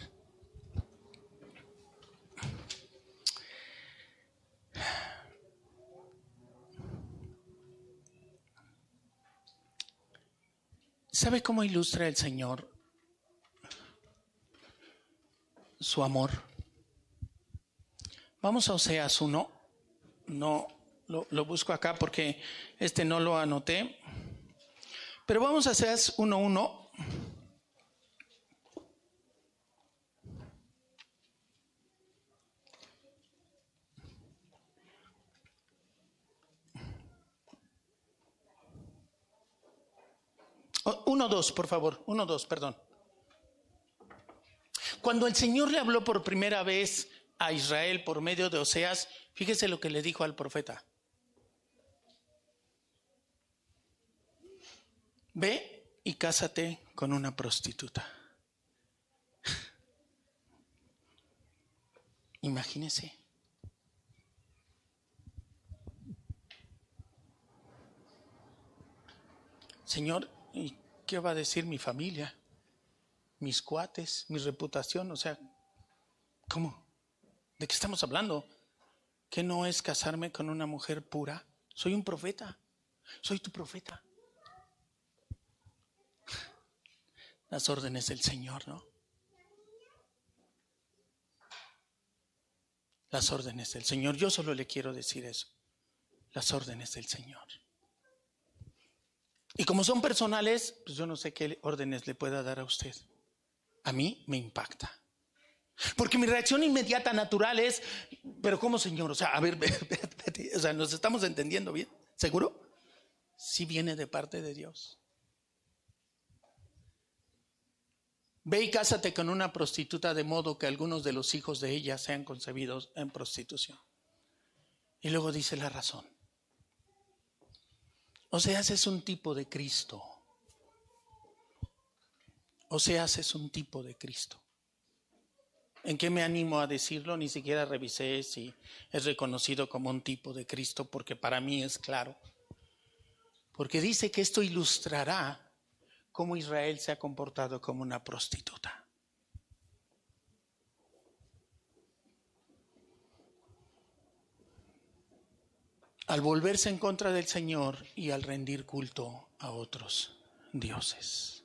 ¿Sabe cómo ilustra el Señor su amor? Vamos a Oseas 1. No lo, lo, busco acá porque este no lo anoté. Pero vamos a Oseas 1.1. Uno, dos, por favor. Uno, dos, perdón. Cuando el Señor le habló por primera vez a Israel por medio de Oseas, fíjese lo que le dijo al profeta. Ve y cásate con una prostituta. [LAUGHS] Imagínese. Señor, ¿Y qué va a decir mi familia? Mis cuates, mi reputación, o sea, ¿cómo? ¿De qué estamos hablando? ¿Qué no es casarme con una mujer pura? Soy un profeta, soy tu profeta. Las órdenes del Señor, ¿no? Las órdenes del Señor. Yo solo le quiero decir eso. Las órdenes del Señor. Y como son personales, pues yo no sé qué órdenes le pueda dar a usted. A mí me impacta. Porque mi reacción inmediata, natural es, pero ¿cómo, Señor? O sea, a ver, [LAUGHS] o sea, ¿nos estamos entendiendo bien? ¿Seguro? Sí viene de parte de Dios. Ve y cásate con una prostituta de modo que algunos de los hijos de ella sean concebidos en prostitución. Y luego dice la razón. O sea, es un tipo de Cristo. O sea, es un tipo de Cristo. ¿En qué me animo a decirlo? Ni siquiera revisé si es reconocido como un tipo de Cristo, porque para mí es claro. Porque dice que esto ilustrará cómo Israel se ha comportado como una prostituta. Al volverse en contra del Señor y al rendir culto a otros dioses.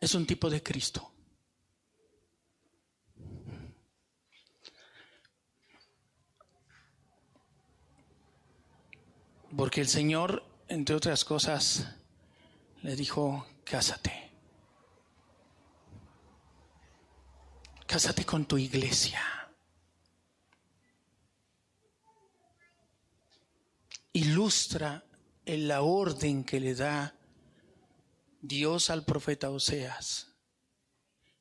Es un tipo de Cristo. Porque el Señor, entre otras cosas, le dijo, cásate. Cásate con tu iglesia. Ilustra en la orden que le da Dios al profeta Oseas,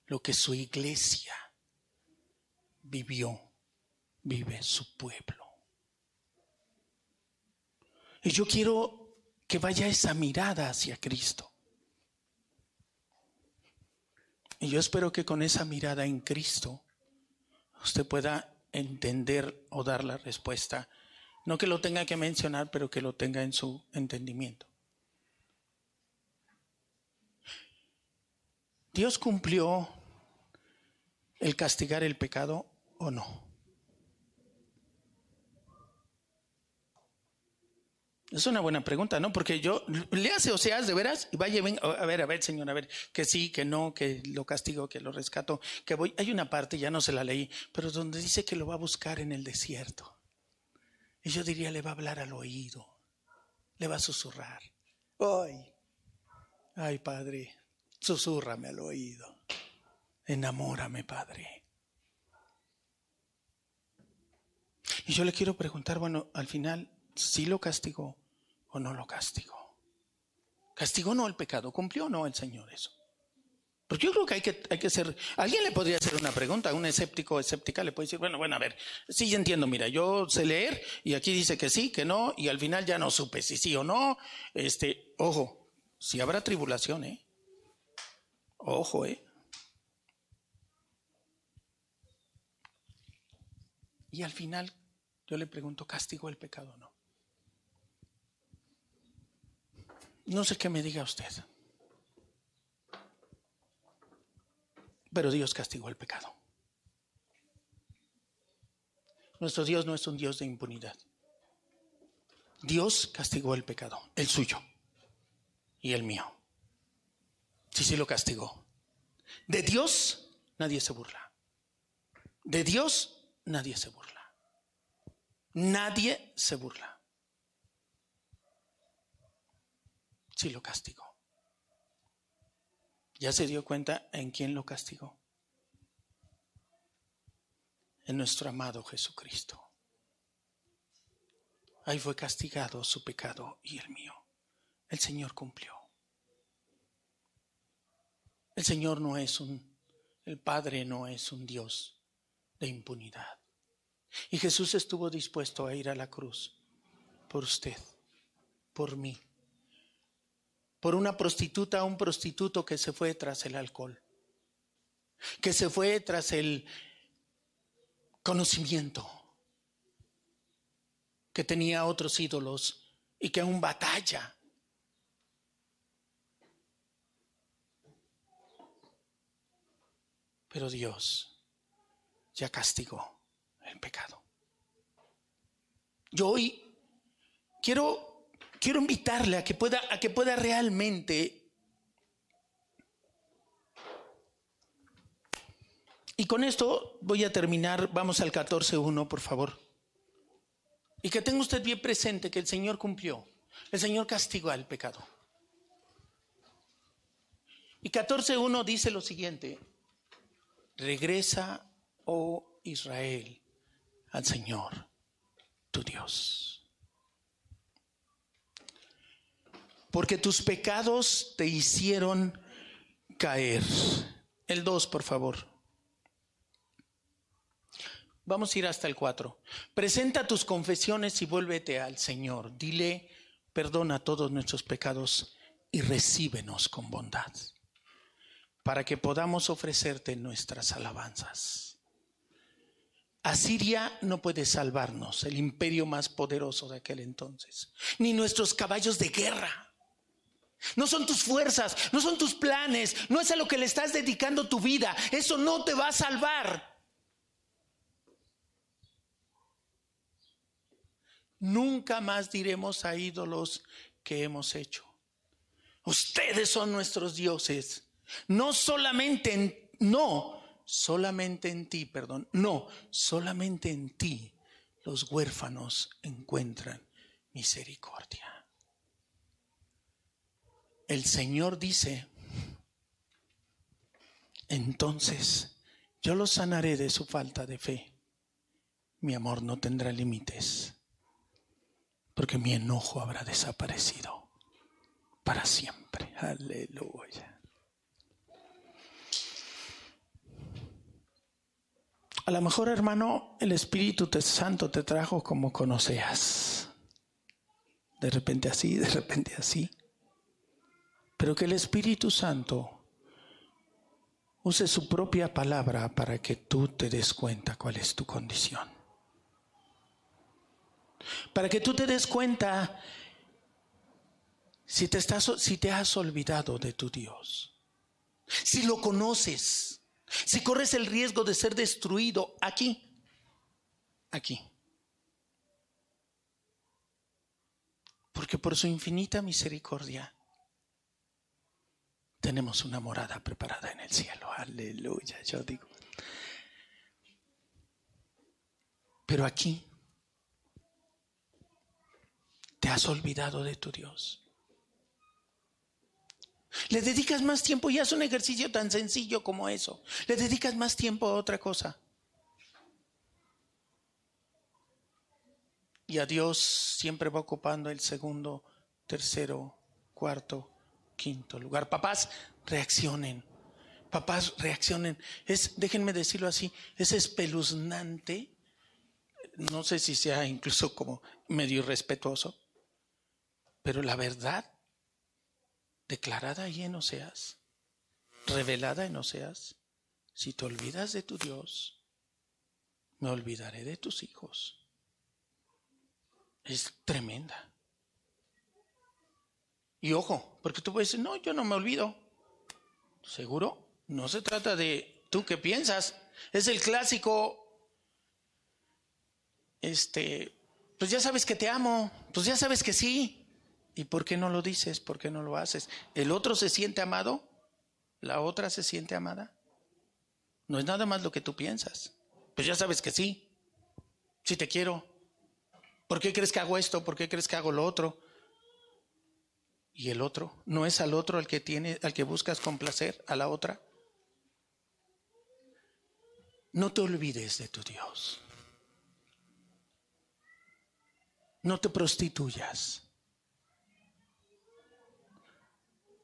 lo que su iglesia vivió, vive su pueblo. Y yo quiero que vaya esa mirada hacia Cristo. Y yo espero que con esa mirada en Cristo usted pueda entender o dar la respuesta. No que lo tenga que mencionar, pero que lo tenga en su entendimiento. ¿Dios cumplió el castigar el pecado o no? Es una buena pregunta, ¿no? Porque yo le hace Oseas de veras y vaya, ven, a ver, a ver, señor, a ver, que sí, que no, que lo castigo, que lo rescato, que voy. Hay una parte, ya no se la leí, pero donde dice que lo va a buscar en el desierto. Y yo diría, le va a hablar al oído, le va a susurrar. Ay, ay, Padre, susurrame al oído. Enamórame, Padre. Y yo le quiero preguntar, bueno, al final, ¿sí lo castigó o no lo castigó? ¿Castigó no el pecado? ¿Cumplió no el Señor eso? Porque yo creo que hay que, hay que ser, alguien le podría hacer una pregunta, un escéptico o escéptica le puede decir, bueno, bueno, a ver, sí, yo entiendo, mira, yo sé leer y aquí dice que sí, que no, y al final ya no supe si sí o no, este, ojo, si habrá tribulación, ¿eh? Ojo, ¿eh? Y al final yo le pregunto, ¿castigó el pecado o no? No sé qué me diga usted. Pero Dios castigó el pecado. Nuestro Dios no es un Dios de impunidad. Dios castigó el pecado, el suyo y el mío. Sí, sí lo castigó. De Dios nadie se burla. De Dios nadie se burla. Nadie se burla. Sí lo castigó. ¿Ya se dio cuenta en quién lo castigó? En nuestro amado Jesucristo. Ahí fue castigado su pecado y el mío. El Señor cumplió. El Señor no es un, el Padre no es un Dios de impunidad. Y Jesús estuvo dispuesto a ir a la cruz por usted, por mí, por una prostituta, un prostituto que se fue tras el alcohol, que se fue tras el conocimiento, que tenía otros ídolos y que aún batalla Pero Dios ya castigó el pecado. Yo hoy quiero, quiero invitarle a que pueda, a que pueda realmente Y con esto voy a terminar. Vamos al 14.1, por favor. Y que tenga usted bien presente que el Señor cumplió. El Señor castigó al pecado. Y 14.1 dice lo siguiente. Regresa, oh Israel, al Señor, tu Dios. Porque tus pecados te hicieron caer. El 2, por favor. Vamos a ir hasta el 4. Presenta tus confesiones y vuélvete al Señor. Dile, perdona todos nuestros pecados y recíbenos con bondad para que podamos ofrecerte nuestras alabanzas. Asiria no puede salvarnos, el imperio más poderoso de aquel entonces, ni nuestros caballos de guerra. No son tus fuerzas, no son tus planes, no es a lo que le estás dedicando tu vida. Eso no te va a salvar. Nunca más diremos a ídolos que hemos hecho. Ustedes son nuestros dioses. No solamente en, no, solamente en ti, perdón, no, solamente en ti los huérfanos encuentran misericordia. El Señor dice, entonces yo los sanaré de su falta de fe. Mi amor no tendrá límites. porque mi enojo habrá desaparecido para siempre. Aleluya. A lo mejor, hermano, el Espíritu Santo te trajo como conocías. De repente así, de repente así. Pero que el Espíritu Santo use su propia palabra para que tú te des cuenta cuál es tu condición. Para que tú te des cuenta si te, estás, si te has olvidado de tu Dios. Si lo conoces. Si corres el riesgo de ser destruido aquí. Aquí. Porque por su infinita misericordia tenemos una morada preparada en el cielo. Aleluya, yo digo. Pero aquí te has olvidado de tu Dios. Le dedicas más tiempo y haz un ejercicio tan sencillo como eso. Le dedicas más tiempo a otra cosa. Y a Dios siempre va ocupando el segundo, tercero, cuarto, quinto lugar. Papás, reaccionen. Papás, reaccionen. Es, déjenme decirlo así, es espeluznante. No sé si sea incluso como medio irrespetuoso, pero la verdad declarada ahí en Oseas, revelada en Oseas, si te olvidas de tu Dios, me olvidaré de tus hijos. Es tremenda. Y ojo, porque tú puedes decir, no, yo no me olvido. ¿Seguro? No se trata de tú qué piensas. Es el clásico, este, pues ya sabes que te amo, pues ya sabes que sí. ¿Y por qué no lo dices? ¿Por qué no lo haces? ¿El otro se siente amado? ¿La otra se siente amada? No es nada más lo que tú piensas. Pues ya sabes que sí. Sí te quiero. ¿Por qué crees que hago esto? ¿Por qué crees que hago lo otro? ¿Y el otro? ¿No es al otro al que tiene, al que buscas complacer, a la otra? No te olvides de tu Dios. No te prostituyas.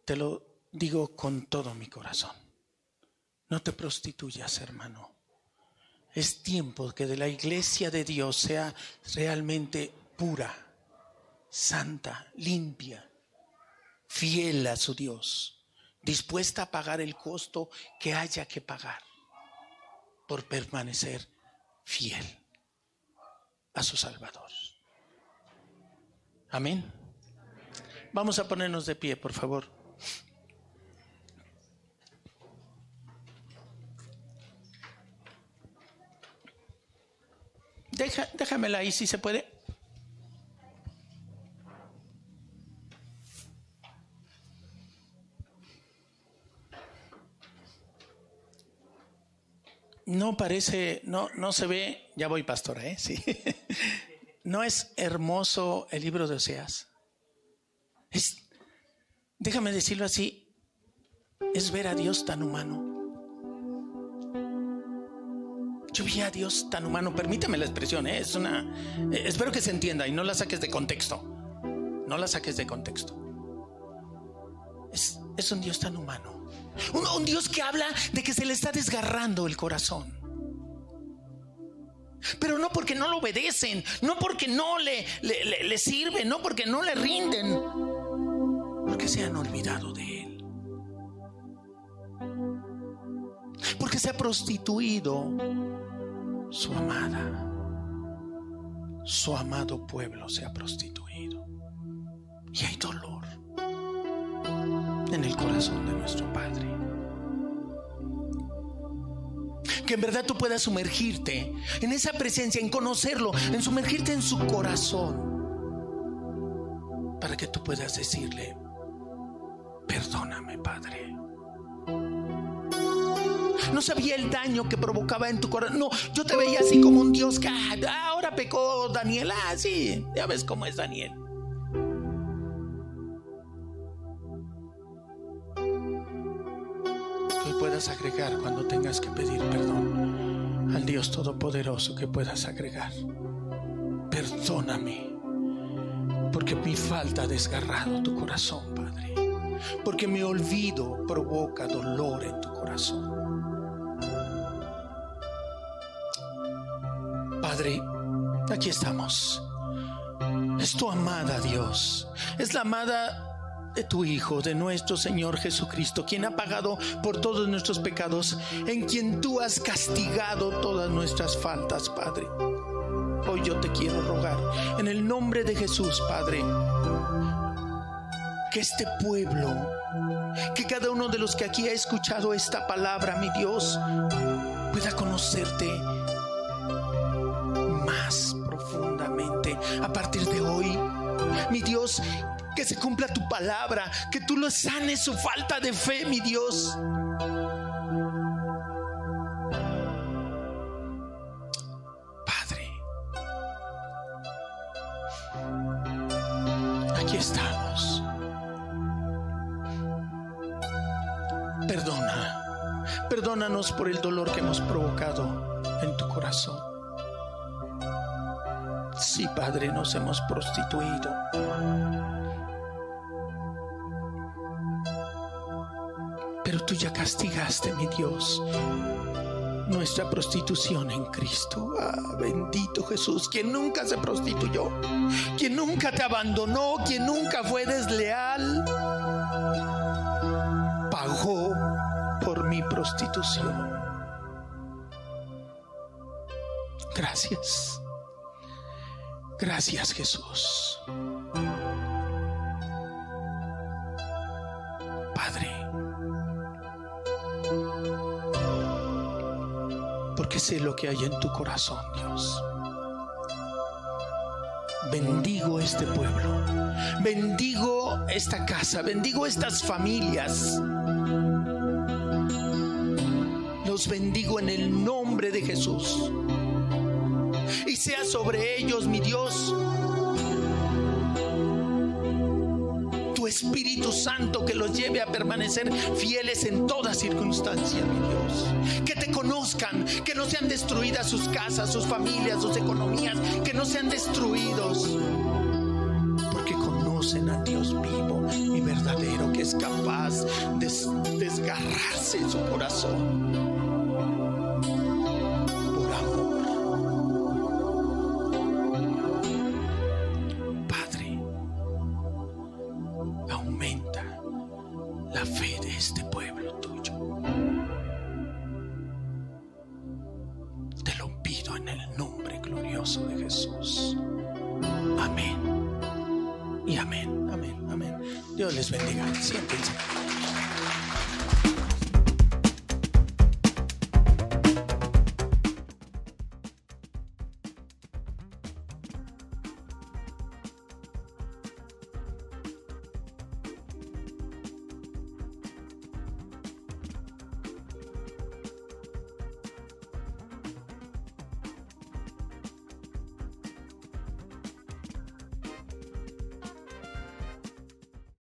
Te lo digo con todo mi corazón. No te prostituyas, hermano. Es tiempo que de la iglesia de Dios sea realmente pura, santa, limpia, fiel a su Dios, dispuesta a pagar el costo que haya que pagar por permanecer fiel a su Salvador. Amén. Vamos a ponernos de pie, por favor. Deja, déjamela ahí si se puede. No parece, no, no se ve, ya voy pastora, ¿eh? Sí. [LAUGHS] No es hermoso el libro de Oseas. Es, déjame decirlo así, es ver a Dios tan humano. Yo vi a Dios tan humano, permíteme la expresión, ¿eh? es una, eh, espero que se entienda y no la saques de contexto. No la saques de contexto. Es, es un Dios tan humano. Un, Dios que habla de que se le está desgarrando el corazón. Pero no porque no lo obedecen, no porque no le, le, sirven, no porque no le rinden, porque se han olvidado de Él. Porque se ha prostituido su amada. Su amado pueblo se ha prostituido. Y hay dolor en el corazón de nuestro Padre. Que en verdad tú puedas sumergirte en esa presencia, en conocerlo, en sumergirte en su corazón, para que tú puedas decirle, perdóname Padre. No sabía el daño que provocaba en tu corazón. No, yo te veía así como un Dios que ah, ahora pecó Daniel. Ah, sí, ya ves cómo es Daniel. Agregar cuando tengas que pedir perdón al Dios Todopoderoso que puedas agregar. Perdóname Porque mi falta ha desgarrado tu corazón, Padre. Porque mi olvido provoca dolor en tu corazón. Padre, aquí estamos. Es tu amada Dios. Es la amada de tu Hijo, de nuestro Señor Jesucristo, quien ha pagado por todos nuestros pecados, en quien tú has castigado todas nuestras faltas, Padre. Hoy yo te quiero rogar, en el nombre de Jesús, Padre, que este pueblo, que cada uno de los que aquí ha escuchado esta palabra, mi Dios, pueda conocerte más profundamente a partir de hoy. Mi Dios, que se cumpla tu palabra, que tú lo sanes su falta de fe, mi Dios. Padre, aquí estamos. Perdona, perdónanos por el dolor que hemos provocado en tu corazón. Sí, Padre, nos hemos prostituido. Pero tú ya castigaste, mi Dios, nuestra prostitución en Cristo. Ah, bendito Jesús, quien nunca se prostituyó, quien nunca te abandonó, quien nunca fue desleal, pagó por mi prostitución. Gracias. Gracias Jesús. Porque sé lo que hay en tu corazón, Dios. Bendigo este pueblo, bendigo esta casa, bendigo estas familias. Los bendigo en el nombre de Jesús y sea sobre ellos, mi Dios, Espíritu Santo que los lleve a permanecer fieles en toda circunstancia, mi Dios. Que te conozcan, que no sean destruidas sus casas, sus familias, sus economías, que no sean destruidos. Porque conocen a Dios vivo y verdadero que es capaz de desgarrarse su corazón